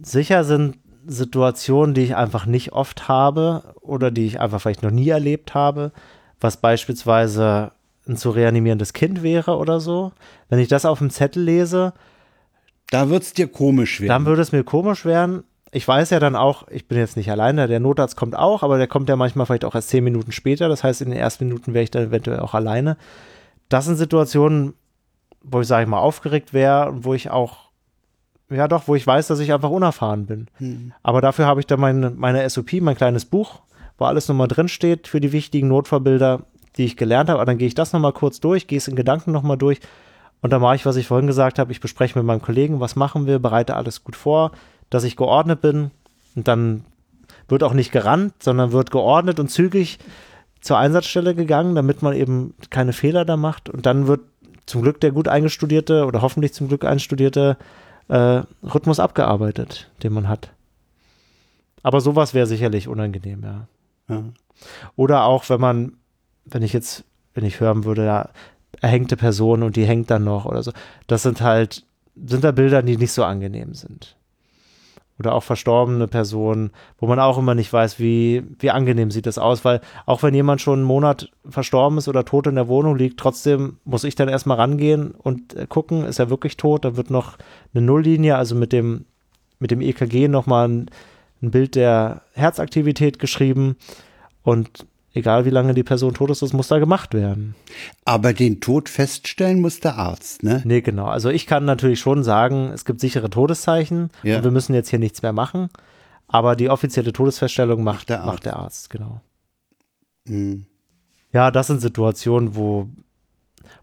sicher sind Situationen, die ich einfach nicht oft habe oder die ich einfach vielleicht noch nie erlebt habe, was beispielsweise ein zu reaninierendes Kind wäre oder so. Wenn ich das auf dem Zettel lese, Da wird's dir komisch werden. dann würde es mir komisch werden. Ich weiß ja dann auch, ich bin jetzt nicht alleine, der Notarzt kommt auch, aber der kommt ja manchmal vielleicht auch erst zehn Minuten später. Das heißt, in den ersten Minuten wäre ich dann eventuell auch alleine. Das sind Situationen, wo ich, sage ich mal, aufgeregt wäre und wo ich auch, ja doch, wo ich weiß, dass ich einfach unerfahren bin. Aber dafür habe ich dann meine, meine SOP, mein kleines Buch, wo alles nochmal drin steht für die wichtigen Notfallbilder, die ich gelernt habe. Und dann gehe ich das nochmal kurz durch, gehe es in Gedanken nochmal durch und dann mache ich, was ich vorhin gesagt habe. Ich bespreche mit meinem Kollegen, was machen wir, bereite alles gut vor, dass ich geordnet bin. Und dann wird auch nicht gerannt, sondern wird geordnet und zügig zur Einsatzstelle gegangen, damit man eben keine Fehler da macht. Und dann wird zum Glück der gut eingestudierte oder hoffentlich zum Glück einstudierte äh, Rhythmus abgearbeitet, den man hat. Aber sowas wäre sicherlich unangenehm, ja. Ja. Oder auch, wenn man, wenn ich jetzt, wenn ich hören würde, ja, erhängte Person und die hängt dann noch oder so. Das sind halt, sind da Bilder, die nicht so angenehm sind. oder auch verstorbene Personen, wo man auch immer nicht weiß, wie, wie angenehm sieht das aus, weil auch wenn jemand schon einen Monat verstorben ist oder tot in der Wohnung liegt, trotzdem muss ich dann erstmal rangehen und äh, gucken, ist er wirklich tot? Da wird noch eine Nulllinie, also mit dem, mit dem EKG nochmal ein, ein Bild der Herzaktivität geschrieben und egal wie lange die Person tot ist, das muss da gemacht werden. Aber den Tod feststellen muss der Arzt, ne? Nee, genau. Also ich kann natürlich schon sagen, es gibt sichere Todeszeichen Ja. und wir müssen jetzt hier nichts mehr machen. Aber die offizielle Todesfeststellung macht, Macht der Arzt. macht der Arzt, genau. Hm. Ja, das sind Situationen, wo,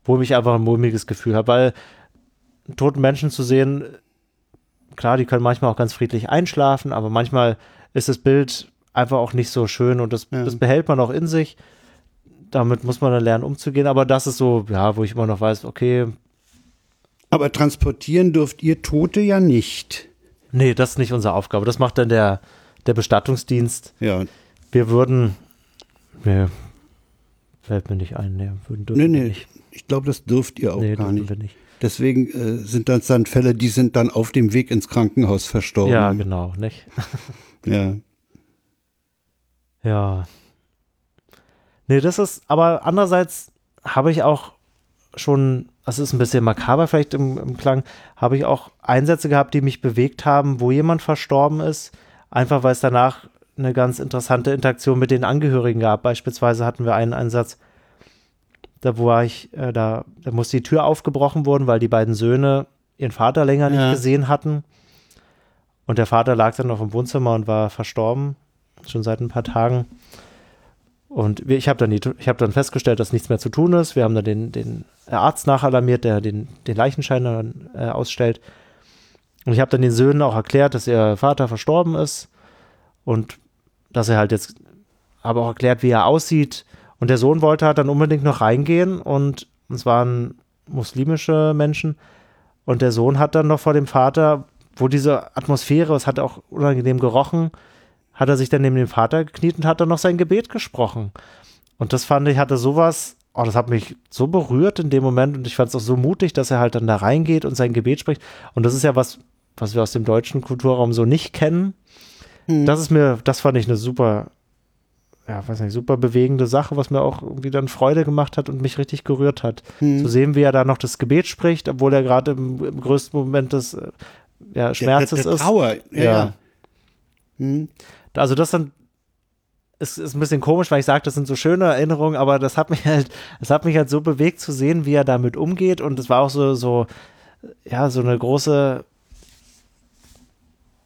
wo ich einfach ein mulmiges Gefühl habe, weil toten Menschen zu sehen, klar, die können manchmal auch ganz friedlich einschlafen, aber manchmal ist das Bild einfach auch nicht so schön und das, Ja. das behält man auch in sich. Damit muss man dann lernen, umzugehen. Aber das ist so, ja, wo ich immer noch weiß, okay, Aber transportieren dürft ihr Tote ja nicht. nee, das ist nicht unsere Aufgabe. Das macht dann der, der Bestattungsdienst. Ja. Wir würden, nee, fällt mir nicht ein, nee, würden dürfen Nee, nee. nicht. Ich glaube, das dürft ihr auch Nee, gar nicht. nicht. Deswegen äh, sind das dann Fälle, die sind dann auf dem Weg ins Krankenhaus verstorben. Ja, genau, nicht? Ja. Ja. Nee, das ist, aber andererseits habe ich auch schon, das ist ein bisschen makaber vielleicht im, im Klang, habe ich auch Einsätze gehabt, die mich bewegt haben, wo jemand verstorben ist, einfach weil es danach eine ganz interessante Interaktion mit den Angehörigen gab. Beispielsweise hatten wir einen Einsatz, da war ich, äh, da, da musste die Tür aufgebrochen worden, weil die beiden Söhne ihren Vater länger nicht Ja. gesehen hatten. Und der Vater lag dann noch im Wohnzimmer und war verstorben, schon seit ein paar Tagen. Und ich habe dann, hab dann festgestellt, dass nichts mehr zu tun ist. Wir haben dann den, den Arzt nachalarmiert, der den, den Leichenschein dann, äh, ausstellt. Und ich habe dann den Söhnen auch erklärt, dass ihr Vater verstorben ist und dass er halt jetzt, aber auch erklärt, wie er aussieht. Und der Sohn wollte halt dann unbedingt noch reingehen und es waren muslimische Menschen. Und der Sohn hat dann noch vor dem Vater, wo diese Atmosphäre, es hat auch unangenehm gerochen, hat er sich dann neben dem Vater gekniet und hat dann noch sein Gebet gesprochen. Und das fand ich, hatte sowas, oh, das hat mich so berührt in dem Moment und ich fand es auch so mutig, dass er halt dann da reingeht und sein Gebet spricht. Und das ist ja was, was wir aus dem deutschen Kulturraum so nicht kennen. Das ist mir, das fand ich eine super, ja, weiß nicht, super bewegende Sache, was mir auch irgendwie dann Freude gemacht hat und mich richtig gerührt hat. Zu sehen, wie er da noch das Gebet spricht, obwohl er gerade im, im größten Moment des äh, ja, Schmerzes der, der ist. Trauer. Ja. Ja. ja. Hm. Also das sind ist, ist ein bisschen komisch, weil ich sage, das sind so schöne Erinnerungen, aber das hat mich halt, das hat mich halt so bewegt zu sehen, wie er damit umgeht und es war auch so, so, ja, so eine große,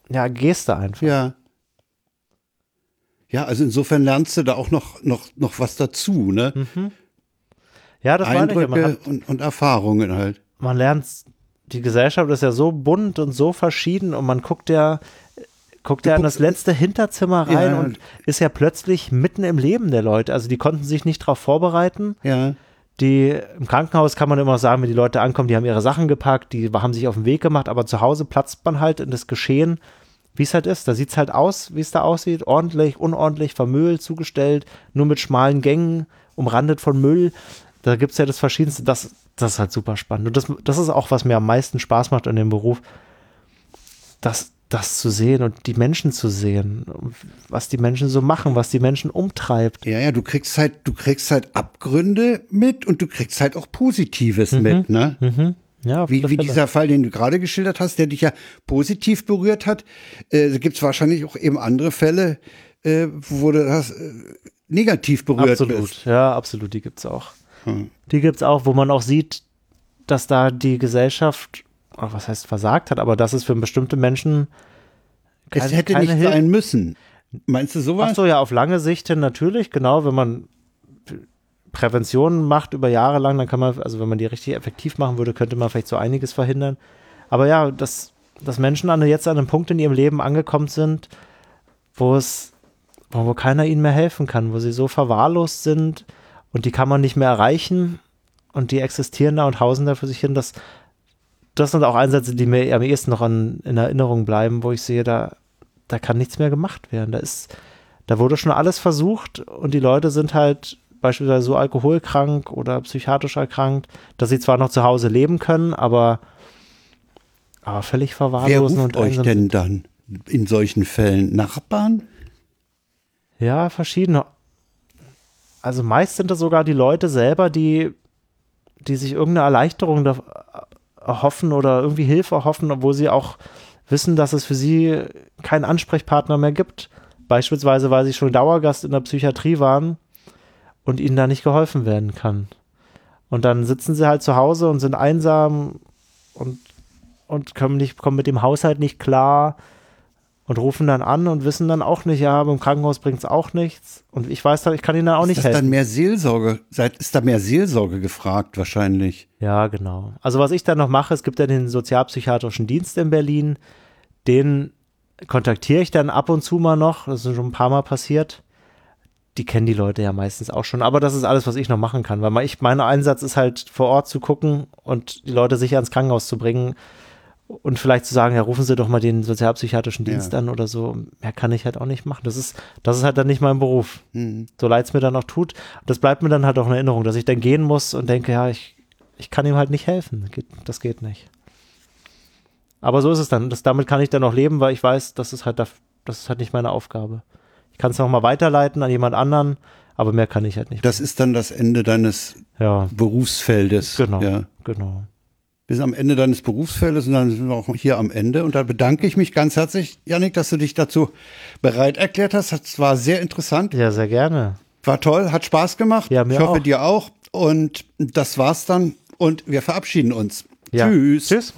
ja, Geste einfach. Ja. Ja, also insofern lernst du da auch noch, noch, noch was dazu, ne? Ja, das meine ich. Eindrücke hat, und, und Erfahrungen halt. man lernt, die Gesellschaft ist ja so bunt und so verschieden und man guckt ja, guckt ja in das letzte Hinterzimmer rein Ja. und ist ja plötzlich mitten im Leben der Leute. Also die konnten sich nicht darauf vorbereiten. Ja. Die im Krankenhaus kann man immer sagen, wenn die Leute ankommen, die haben ihre Sachen gepackt, die haben sich auf den Weg gemacht, aber zu Hause platzt man halt in das Geschehen, wie es halt ist. Da sieht es halt aus, wie es da aussieht. Ordentlich, unordentlich, vermüllt, zugestellt, nur mit schmalen Gängen, umrandet von Müll. Da gibt es ja das Verschiedenste. Das, das ist halt super spannend. Und das, das ist auch, was mir am meisten Spaß macht an dem Beruf, das, das zu sehen und die Menschen zu sehen, was die Menschen so machen, was die Menschen umtreibt. Ja, ja, du kriegst halt, du kriegst halt Abgründe mit und du kriegst halt auch Positives mit, ne? Mhm. Ja, Wie, wie dieser Fall, den du gerade geschildert hast, der dich ja positiv berührt hat, äh, gibt es wahrscheinlich auch eben andere Fälle, äh, wo du das äh, negativ berührt Absolut, bist. ja, absolut, die gibt's auch. Hm. Die gibt's auch, wo man auch sieht, dass da die Gesellschaft, oh, was heißt versagt hat, aber dass es für bestimmte Menschen Es keine- hätte keine nicht Hilfe- sein müssen. Meinst du sowas? Ach so, ja, auf lange Sicht hin natürlich, genau, wenn man Prävention macht über Jahre lang, dann kann man, also wenn man die richtig effektiv machen würde, könnte man vielleicht so einiges verhindern. Aber ja, dass, dass Menschen an, jetzt an einem Punkt in ihrem Leben angekommen sind, wo es, wo, wo keiner ihnen mehr helfen kann, wo sie so verwahrlost sind und die kann man nicht mehr erreichen und die existieren da und hausen da für sich hin, das, das sind auch Einsätze, die mir am ehesten noch an, in Erinnerung bleiben, wo ich sehe, da, da kann nichts mehr gemacht werden. Da ist, da wurde schon alles versucht und die Leute sind halt beispielsweise so alkoholkrank oder psychiatrisch erkrankt, dass sie zwar noch zu Hause leben können, aber, aber völlig Wer verwahrlosen ruft und euch denn dann? in solchen Fällen? Nachbarn? Ja, verschiedene. Also meist sind das sogar die Leute selber, die, die sich irgendeine Erleichterung da erhoffen oder irgendwie Hilfe erhoffen, obwohl sie auch wissen, dass es für sie keinen Ansprechpartner mehr gibt. Beispielsweise, weil sie schon Dauergast in der Psychiatrie waren und ihnen da nicht geholfen werden kann. Und dann sitzen sie halt zu Hause und sind einsam und, und kommen, nicht, kommen mit dem Haushalt nicht klar und rufen dann an und wissen dann auch nicht, ja, beim Krankenhaus bringt es auch nichts. Und ich weiß ich kann ihnen dann auch ist nicht das helfen. dann mehr Seelsorge? Ist da mehr Seelsorge gefragt wahrscheinlich? Ja, genau. Also was ich dann noch mache, es gibt ja den sozialpsychiatrischen Dienst in Berlin, den kontaktiere ich dann ab und zu mal noch, das ist schon ein paar Mal passiert. Die kennen die Leute ja meistens auch schon, aber das ist alles, was ich noch machen kann, weil ich, mein Einsatz ist halt vor Ort zu gucken und die Leute sicher ins Krankenhaus zu bringen und vielleicht zu sagen, ja, rufen Sie doch mal den sozialpsychiatrischen Dienst Ja. an oder so. Mehr kann ich halt auch nicht machen. Das ist, das ist halt dann nicht mein Beruf. Mhm. So leid es mir dann auch tut. Das bleibt mir dann halt auch in Erinnerung, dass ich dann gehen muss und denke, ja, ich, ich kann ihm halt nicht helfen. Das geht, nicht. Aber so ist es dann. Das, damit kann ich dann auch leben, weil ich weiß, das ist halt, das ist halt nicht meine Aufgabe. Ich kann es nochmal weiterleiten an jemand anderen, aber mehr kann ich halt nicht. Das ist dann das Ende deines ja, Berufsfeldes. genau, Ja. genau. Wir sind am Ende deines Berufsfeldes und dann sind wir auch hier am Ende. Und da bedanke ich mich ganz herzlich, Janik, dass du dich dazu bereit erklärt hast. Es war sehr interessant, Ja, sehr gerne. war toll, hat Spaß gemacht. Ja, mir ich hoffe, auch. dir auch. Und das war's dann. Und wir verabschieden uns. Ja. Tschüss. Tschüss.